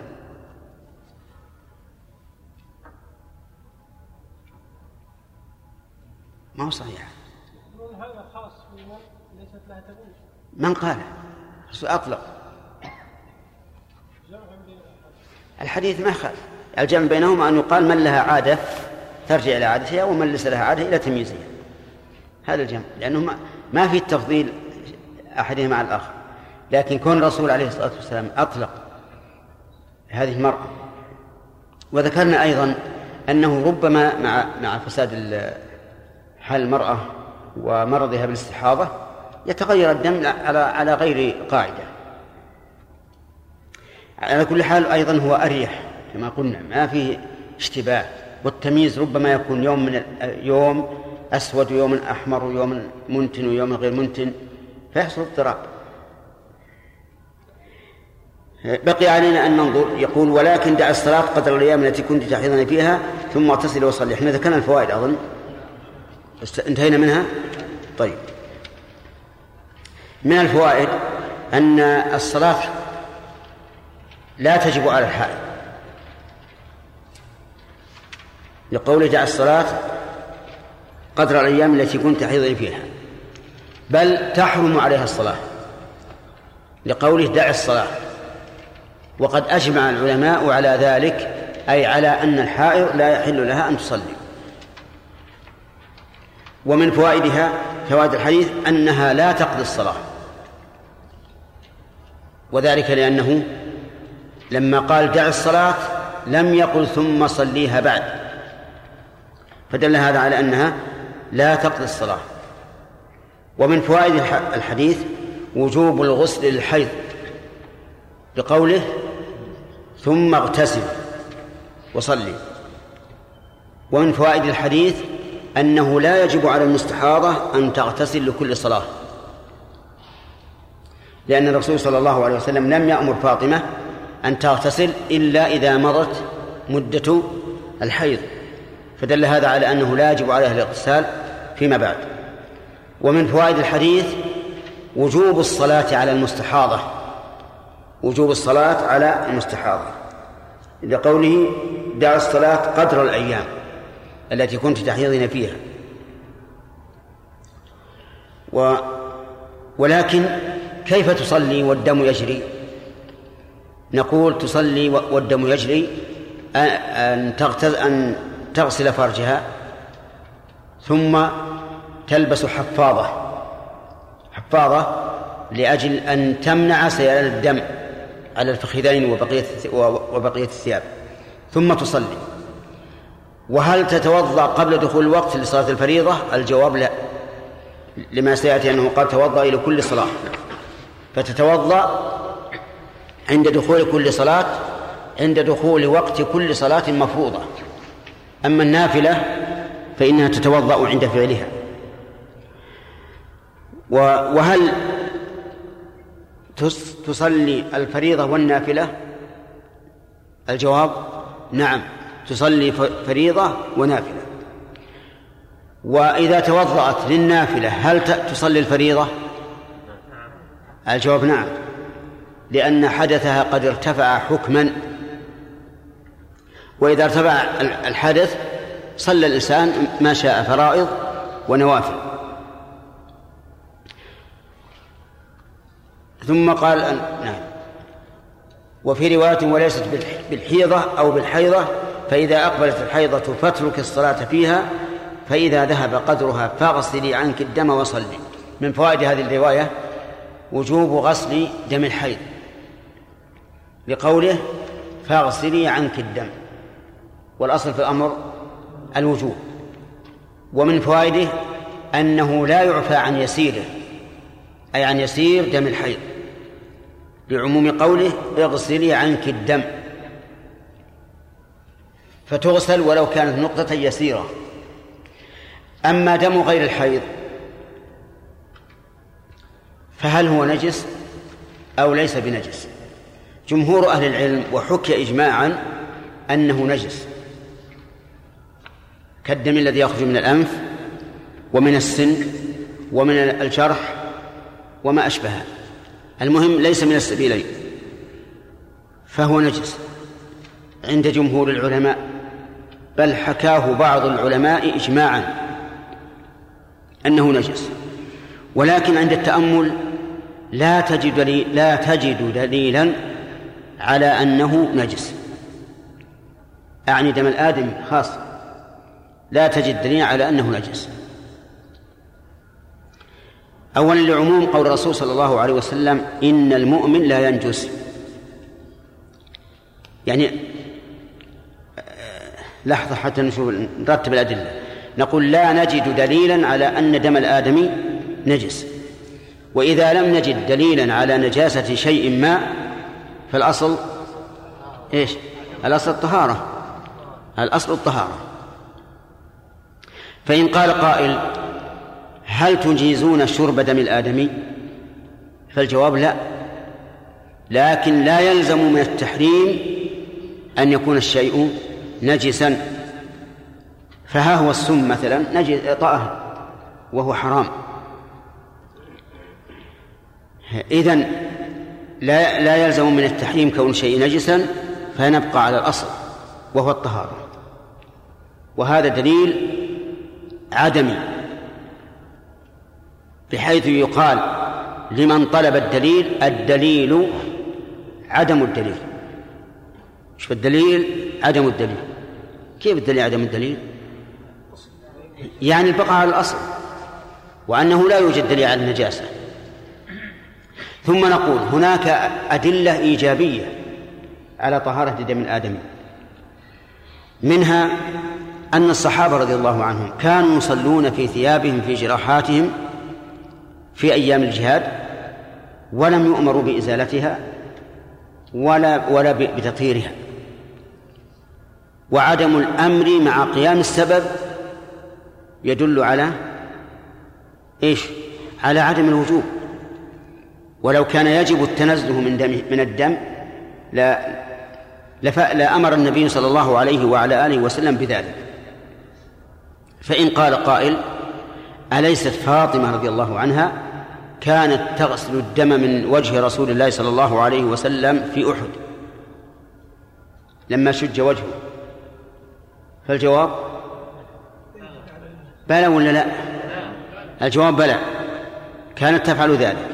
ما هو صحيح. من قاله الأحاديث. الحديث ما خالف الجمع بينهما أن يقال من لها عادة ترجع إلى عادتها ومن ليس لها عادة إلى تمييزها. هذا الجمع لأنه ما, في تفضيل أحدهما على الآخر. لكن كون الرسول عليه الصلاة والسلام أطلق هذه المرأة وذكرنا أيضا أنه ربما مع مع فساد ال- حال المرأة ومرضها بالاستحاضة يتغير الدم على على غير قاعدة. على كل حال أيضا هو أريح. كما قلنا ما فيه اشتباه. والتمييز ربما يكون يوم من يوم أسود ويوم أحمر ويوم منتن ويوم غير منتن فيحصل اضطراب. بقي علينا أن ننظر. يقول ولكن دع الصلاة قدر الأيام التي كنت تحيضن فيها ثم اغتسل وصلي إحنا ذكرنا الفوائد أظن. انتهينا منها؟ طيب. من الفوائد أن الصلاة لا تجب على الحائض. لقوله دع الصلاة قدر الأيام التي كنت تحيض فيها بل تحرم عليها الصلاة لقوله دع الصلاة. وقد أجمع العلماء على ذلك أي على أن الحائض لا يحل لها أن تصلي. ومن فوائدها فوائد الحديث أنها لا تقضي الصلاة. وذلك لأنه لما قال دع الصلاة لم يقل ثم صليها بعد. فدل هذا على أنها لا تقضي الصلاة. ومن فوائد الح- الحديث وجوب الغسل للحيض بقوله ثم اغتسل وصلي. ومن فوائد الحديث أنه لا يجب على المستحاضة أن تغتسل لكل صلاة. لأن الرسول صلى الله عليه وسلم لم يأمر فاطمة أن تغتسل إلا إذا مضت مدة الحيض. فدل هذا على أنه لا يجب عليها الاغتسال فيما بعد. ومن فوائد الحديث وجوب الصلاة على المستحاضة. وجوب الصلاة على المستحاضة. لقوله دع الصلاة قدر الأيام التي كنت تحيضين فيها. و ولكن كيف تصلي والدم يجري؟ نقول تصلي والدم يجري أن تغتز أن تغسل فرجها ثم تلبس حفاضة حفاضة لأجل أن تمنع سيلان الدم على الفخذين وبقية وبقية الثياب. ثم تصلي. وهل تتوضأ قبل دخول الوقت لصلاة الفريضة؟ الجواب لا. لما سيأتي أنه قال توضأ إلى كل صلاة. فتتوضأ عند دخول كل صلاة عند دخول وقت كل صلاة مفروضة. أما النافلة فإنها تتوضأ عند فعلها. وهل تصلي الفريضة والنافلة؟ الجواب نعم تصلي فريضة ونافلة. وإذا توضأت للنافلة هل تصلي الفريضة؟ الجواب نعم لأن حدثها قد ارتفع حكما وإذا ارتفع الحدث صلى الإنسان ما شاء فرائض ونوافل. ثم قال نعم. وفي رواية وليست بالحيضة أو بالحيضة فإذا أقبلت الحيضة فاترك الصلاة فيها فإذا ذهب قدرها فاغسلي عنك الدم وصلي. من فوائد هذه الرواية وجوب غسل دم الحيض. لقوله فاغسلي عنك الدم. والأصل في الأمر الوجوب ومن فوائده أنه لا يعفى عن يسيره أي عن يسير دم الحيض لعموم قوله اغسلي عنك الدم. فتغسل ولو كانت نقطة يسيرة. أما دم غير الحيض فهل هو نجس أو ليس بنجس؟ جمهور أهل العلم وحكي إجماعا أنه نجس. كالدم الذي يخرج من الأنف ومن السن ومن الجرح وما أشبهه. المهم ليس من السبيلين فهو نجس عند جمهور العلماء بل حكاه بعض العلماء إجماعا أنه نجس. ولكن عند التأمل لا تجد لا تجد دليلا على أنه نجس. أعني دم الآدم خاصة لا تجد دليلا على أنه نجس. أولا لعموم قول الرسول صلى الله عليه وسلم إن المؤمن لا ينجس. يعني آه، لحظة حتى نشوف نرتب الأدلة. نقول لا نجد دليلا على أن دم الآدمي نجس. وإذا لم نجد دليلا على نجاسة شيء ما فالأصل إيش؟ الأصل الطهارة. الأصل الطهارة. فإن قال قائل هل تجيزون شرب دم الآدمي؟ فالجواب لا. لكن لا يلزم من التحريم أن يكون الشيء نجسا. فها هو السم مثلا نجس طاهر وهو حرام. إذن لا لا يلزم من التحريم كون شيء نجسا فنبقى على الأصل وهو الطهارة. وهذا دليل عدمي بحيث يقال لمن طلب الدليل الدليل عدم الدليل. شوف الدليل عدم الدليل. كيف الدليل عدم الدليل؟ يعني البقاء على الأصل وأنه لا يوجد دليل على النجاسة. ثم نقول هناك أدلة إيجابية على طهارة دم الآدمي منها أن الصحابة رضي الله عنهم كانوا يصلون في ثيابهم في جراحاتهم في أيام الجهاد ولم يؤمروا بإزالتها ولا ولا بتطهيرها. وعدم الأمر مع قيام السبب يدل على إيش؟ على عدم الوجوب. ولو كان يجب التنزه من دم من الدم لا لأمر النبي صلى الله عليه وعلى آله وسلم بذلك. فإن قال قائل أليست فاطمة رضي الله عنها كانت تغسل الدم من وجه رسول الله صلى الله عليه وسلم في أحد؟ لما شج وجهه. فالجواب؟ بلى ولا لا؟ الجواب بلى. كانت تفعل ذلك.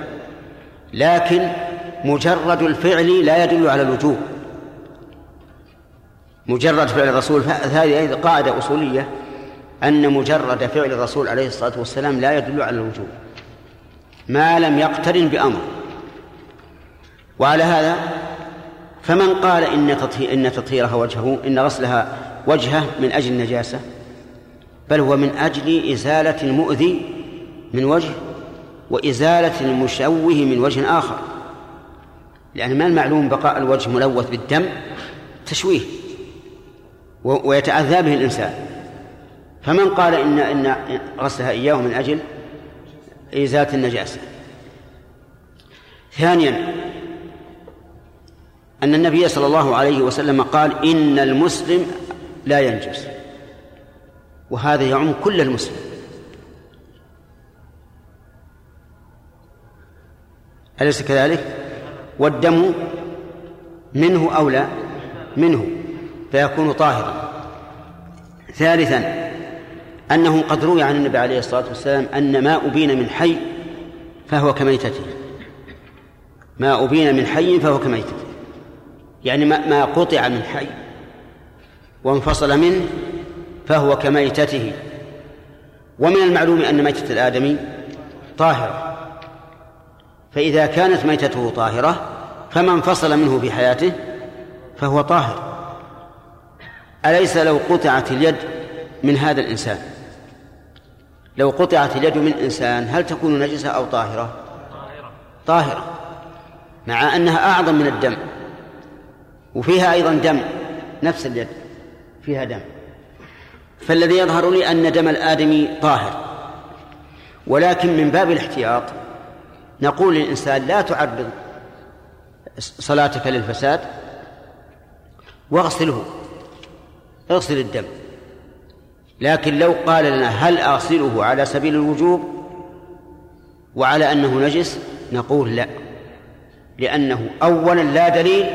لكن مجرد الفعل لا يدل على الوجوب. مجرد فعل الرسول هذه قاعدة أصولية. أن مجرد فعل الرسول عليه الصلاة والسلام لا يدل على الوجوب. ما لم يقترن بأمر. وعلى هذا فمن قال إن إن تطهيرها وجهه إن غسلها وجهه من أجل النجاسة بل هو من أجل إزالة المؤذي من وجه وإزالة المشوه من وجه آخر. لأن ما المعلوم بقاء الوجه ملوث بالدم؟ تشويه. ويتأذى به الإنسان. فمن قال إن إن غسلها إياه من أجل إزالة النجاسة. ثانيا أن النبي صلى الله عليه وسلم قال إن المسلم لا ينجس. وهذا يعم كل المسلم. أليس كذلك؟ والدم منه أو لا؟ منه فيكون طاهرا. ثالثا أنه قد روي عن النبي عليه الصلاة والسلام أن ما أبين من حي فهو كميتته. ما أبين من حي فهو كميتته. يعني ما قطع من حي وانفصل منه فهو كميتته. ومن المعلوم أن ميتة الآدمي طاهرة. فإذا كانت ميتته طاهرة فما انفصل منه في حياته فهو طاهر. أليس لو قطعت اليد من هذا الإنسان؟ لو قطعت اليد من إنسان هل تكون نجسة أو طاهرة؟ طاهرة. مع أنها أعظم من الدم. وفيها أيضا دم نفس اليد فيها دم. فالذي يظهر لي أن دم الآدمي طاهر. ولكن من باب الاحتياط نقول للإنسان لا تعرض صلاتك للفساد واغسله اغسل الدم. لكن لو قال لنا هل أغسله على سبيل الوجوب وعلى أنه نجس نقول لا. لأنه أولا لا دليل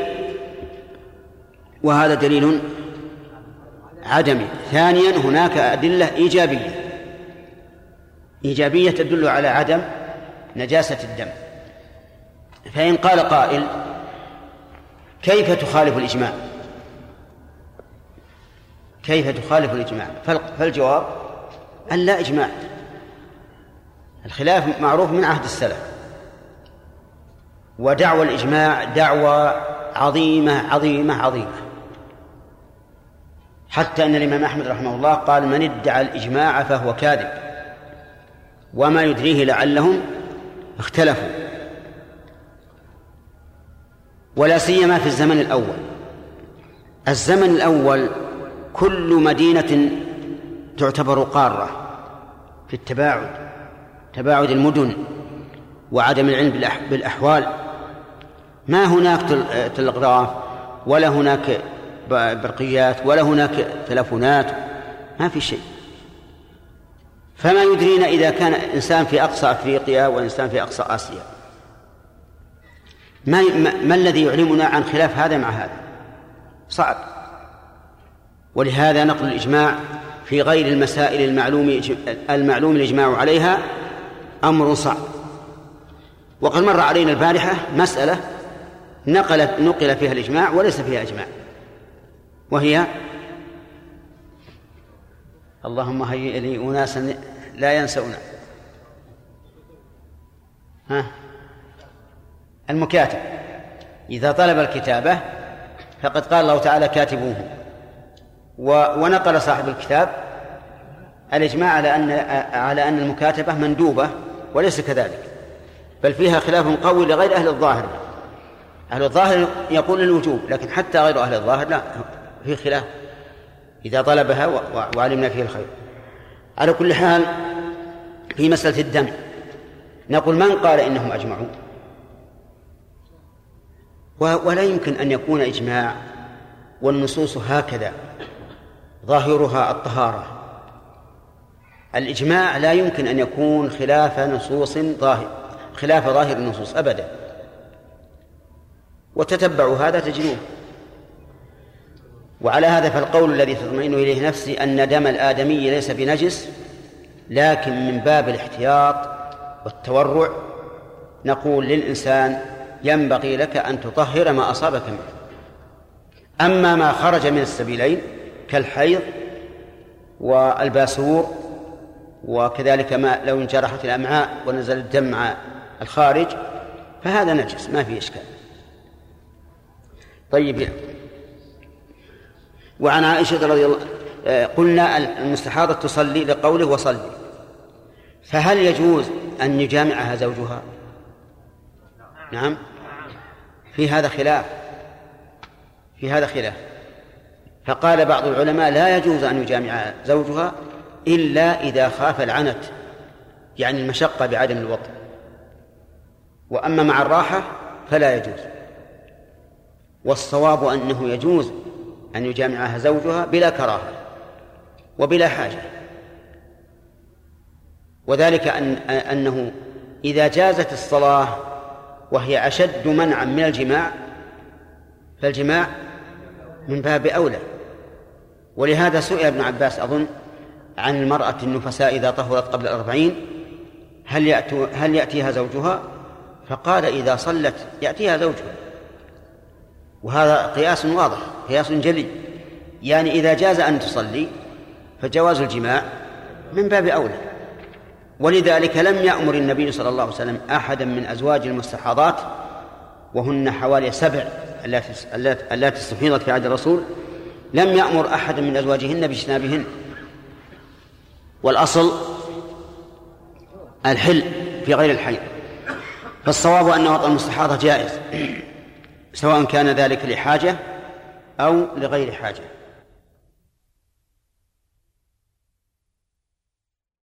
وهذا دليل عدمي. ثانيا هناك أدلة إيجابية. إيجابية تدل على عدم نجاسة الدم. فإن قال قائل كيف تخالف الإجماع؟ كيف تخالف الإجماع؟ فالجواب أن لا إجماع. الخلاف معروف من عهد السلف. ودعوى الإجماع دعوى عظيمة عظيمة عظيمة. حتى أن الإمام أحمد رحمه الله قال من ادعى الإجماع فهو كاذب وما يدريه لعلهم اختلفوا. ولا سيما في الزمن الأول. الزمن الأول كل مدينة تعتبر قارة في التباعد تباعد المدن وعدم العلم بالأحوال. ما هناك تلغراف ولا هناك برقيات ولا هناك تلفونات ما في شيء. فما يدرينا إذا كان إنسان في أقصى أفريقيا وإنسان في أقصى آسيا. ما, ما الذي يعلمنا عن خلاف هذا مع هذا؟ صعب. ولهذا نقل الإجماع في غير المسائل المعلوم المعلوم الإجماع عليها أمر صعب. وقد مر علينا البارحة مسألة نقلت نقل فيها الإجماع وليس فيها إجماع وهي اللهم هيئ لي أناسا لا ينسون. ها؟ المكاتب. إذا طلب الكتابة فقد قال الله تعالى كاتبوه. ونقل صاحب الكتاب الإجماع على أن على أن المكاتبة مندوبة وليس كذلك بل فيها خلاف قوي لغير أهل الظاهر. أهل الظاهر يقول الوجوب لكن حتى غير أهل الظاهر لا في خلاف. إذا طلبها وعلمنا فيه الخير. على كل حال في مسألة الدم نقول من قال إنهم أجمعوا ولا يمكن أن يكون إجماع والنصوص هكذا. ظاهرها الطهارة. الإجماع لا يمكن أن يكون خلاف نصوص ظاهر خلاف ظاهر النصوص أبدا. وتتبعوا هذا تجدوه وعلى هذا فالقول الذي تطمئن إليه نفسي أن دم الآدمي ليس بنجس لكن من باب الاحتياط والتورع نقول للإنسان ينبغي لك أن تطهر ما أصابك منه. أما ما خرج من السبيلين كالحيض والباسور وكذلك ما لو انجرحت الأمعاء ونزل الدم مع الخارج فهذا نجس ما في إشكال. طيب. وعن عائشة رضي الله آه، قلنا المستحاضة تصلي لقوله وصلي. فهل يجوز أن يجامعها زوجها؟ نعم. في هذا خلاف. في هذا خلاف. فقال بعض العلماء لا يجوز أن يجامع زوجها إلا إذا خاف العنت يعني المشقة بعدم الوطن. وأما مع الراحة فلا يجوز. والصواب أنه يجوز أن يجامعها زوجها بلا كراهة وبلا حاجة. وذلك أن أنه إذا جازت الصلاة وهي أشد منعا من الجماع فالجماع من باب أولى. ولهذا سئل ابن عباس أظن عن المرأة النفساء إذا طهرت قبل الأربعين هل, يأتو هل يأتيها زوجها؟ فقال إذا صلت يأتيها زوجها. وهذا قياس واضح قياس جلي. يعني إذا جاز أن تصلي فجواز الجماع من باب أولى. ولذلك لم يأمر النبي صلى الله عليه وسلم أحدا من أزواج المستحاضات وهن حوالي سبع اللاتي استحيضت في عهد الرسول لم يأمر أحدا من أزواجهن باجتنابهن. والأصل الحل في غير الحي. فالصواب أن وطأ المستحاضة جائز سواء كان ذلك لحاجة أو لغير حاجة.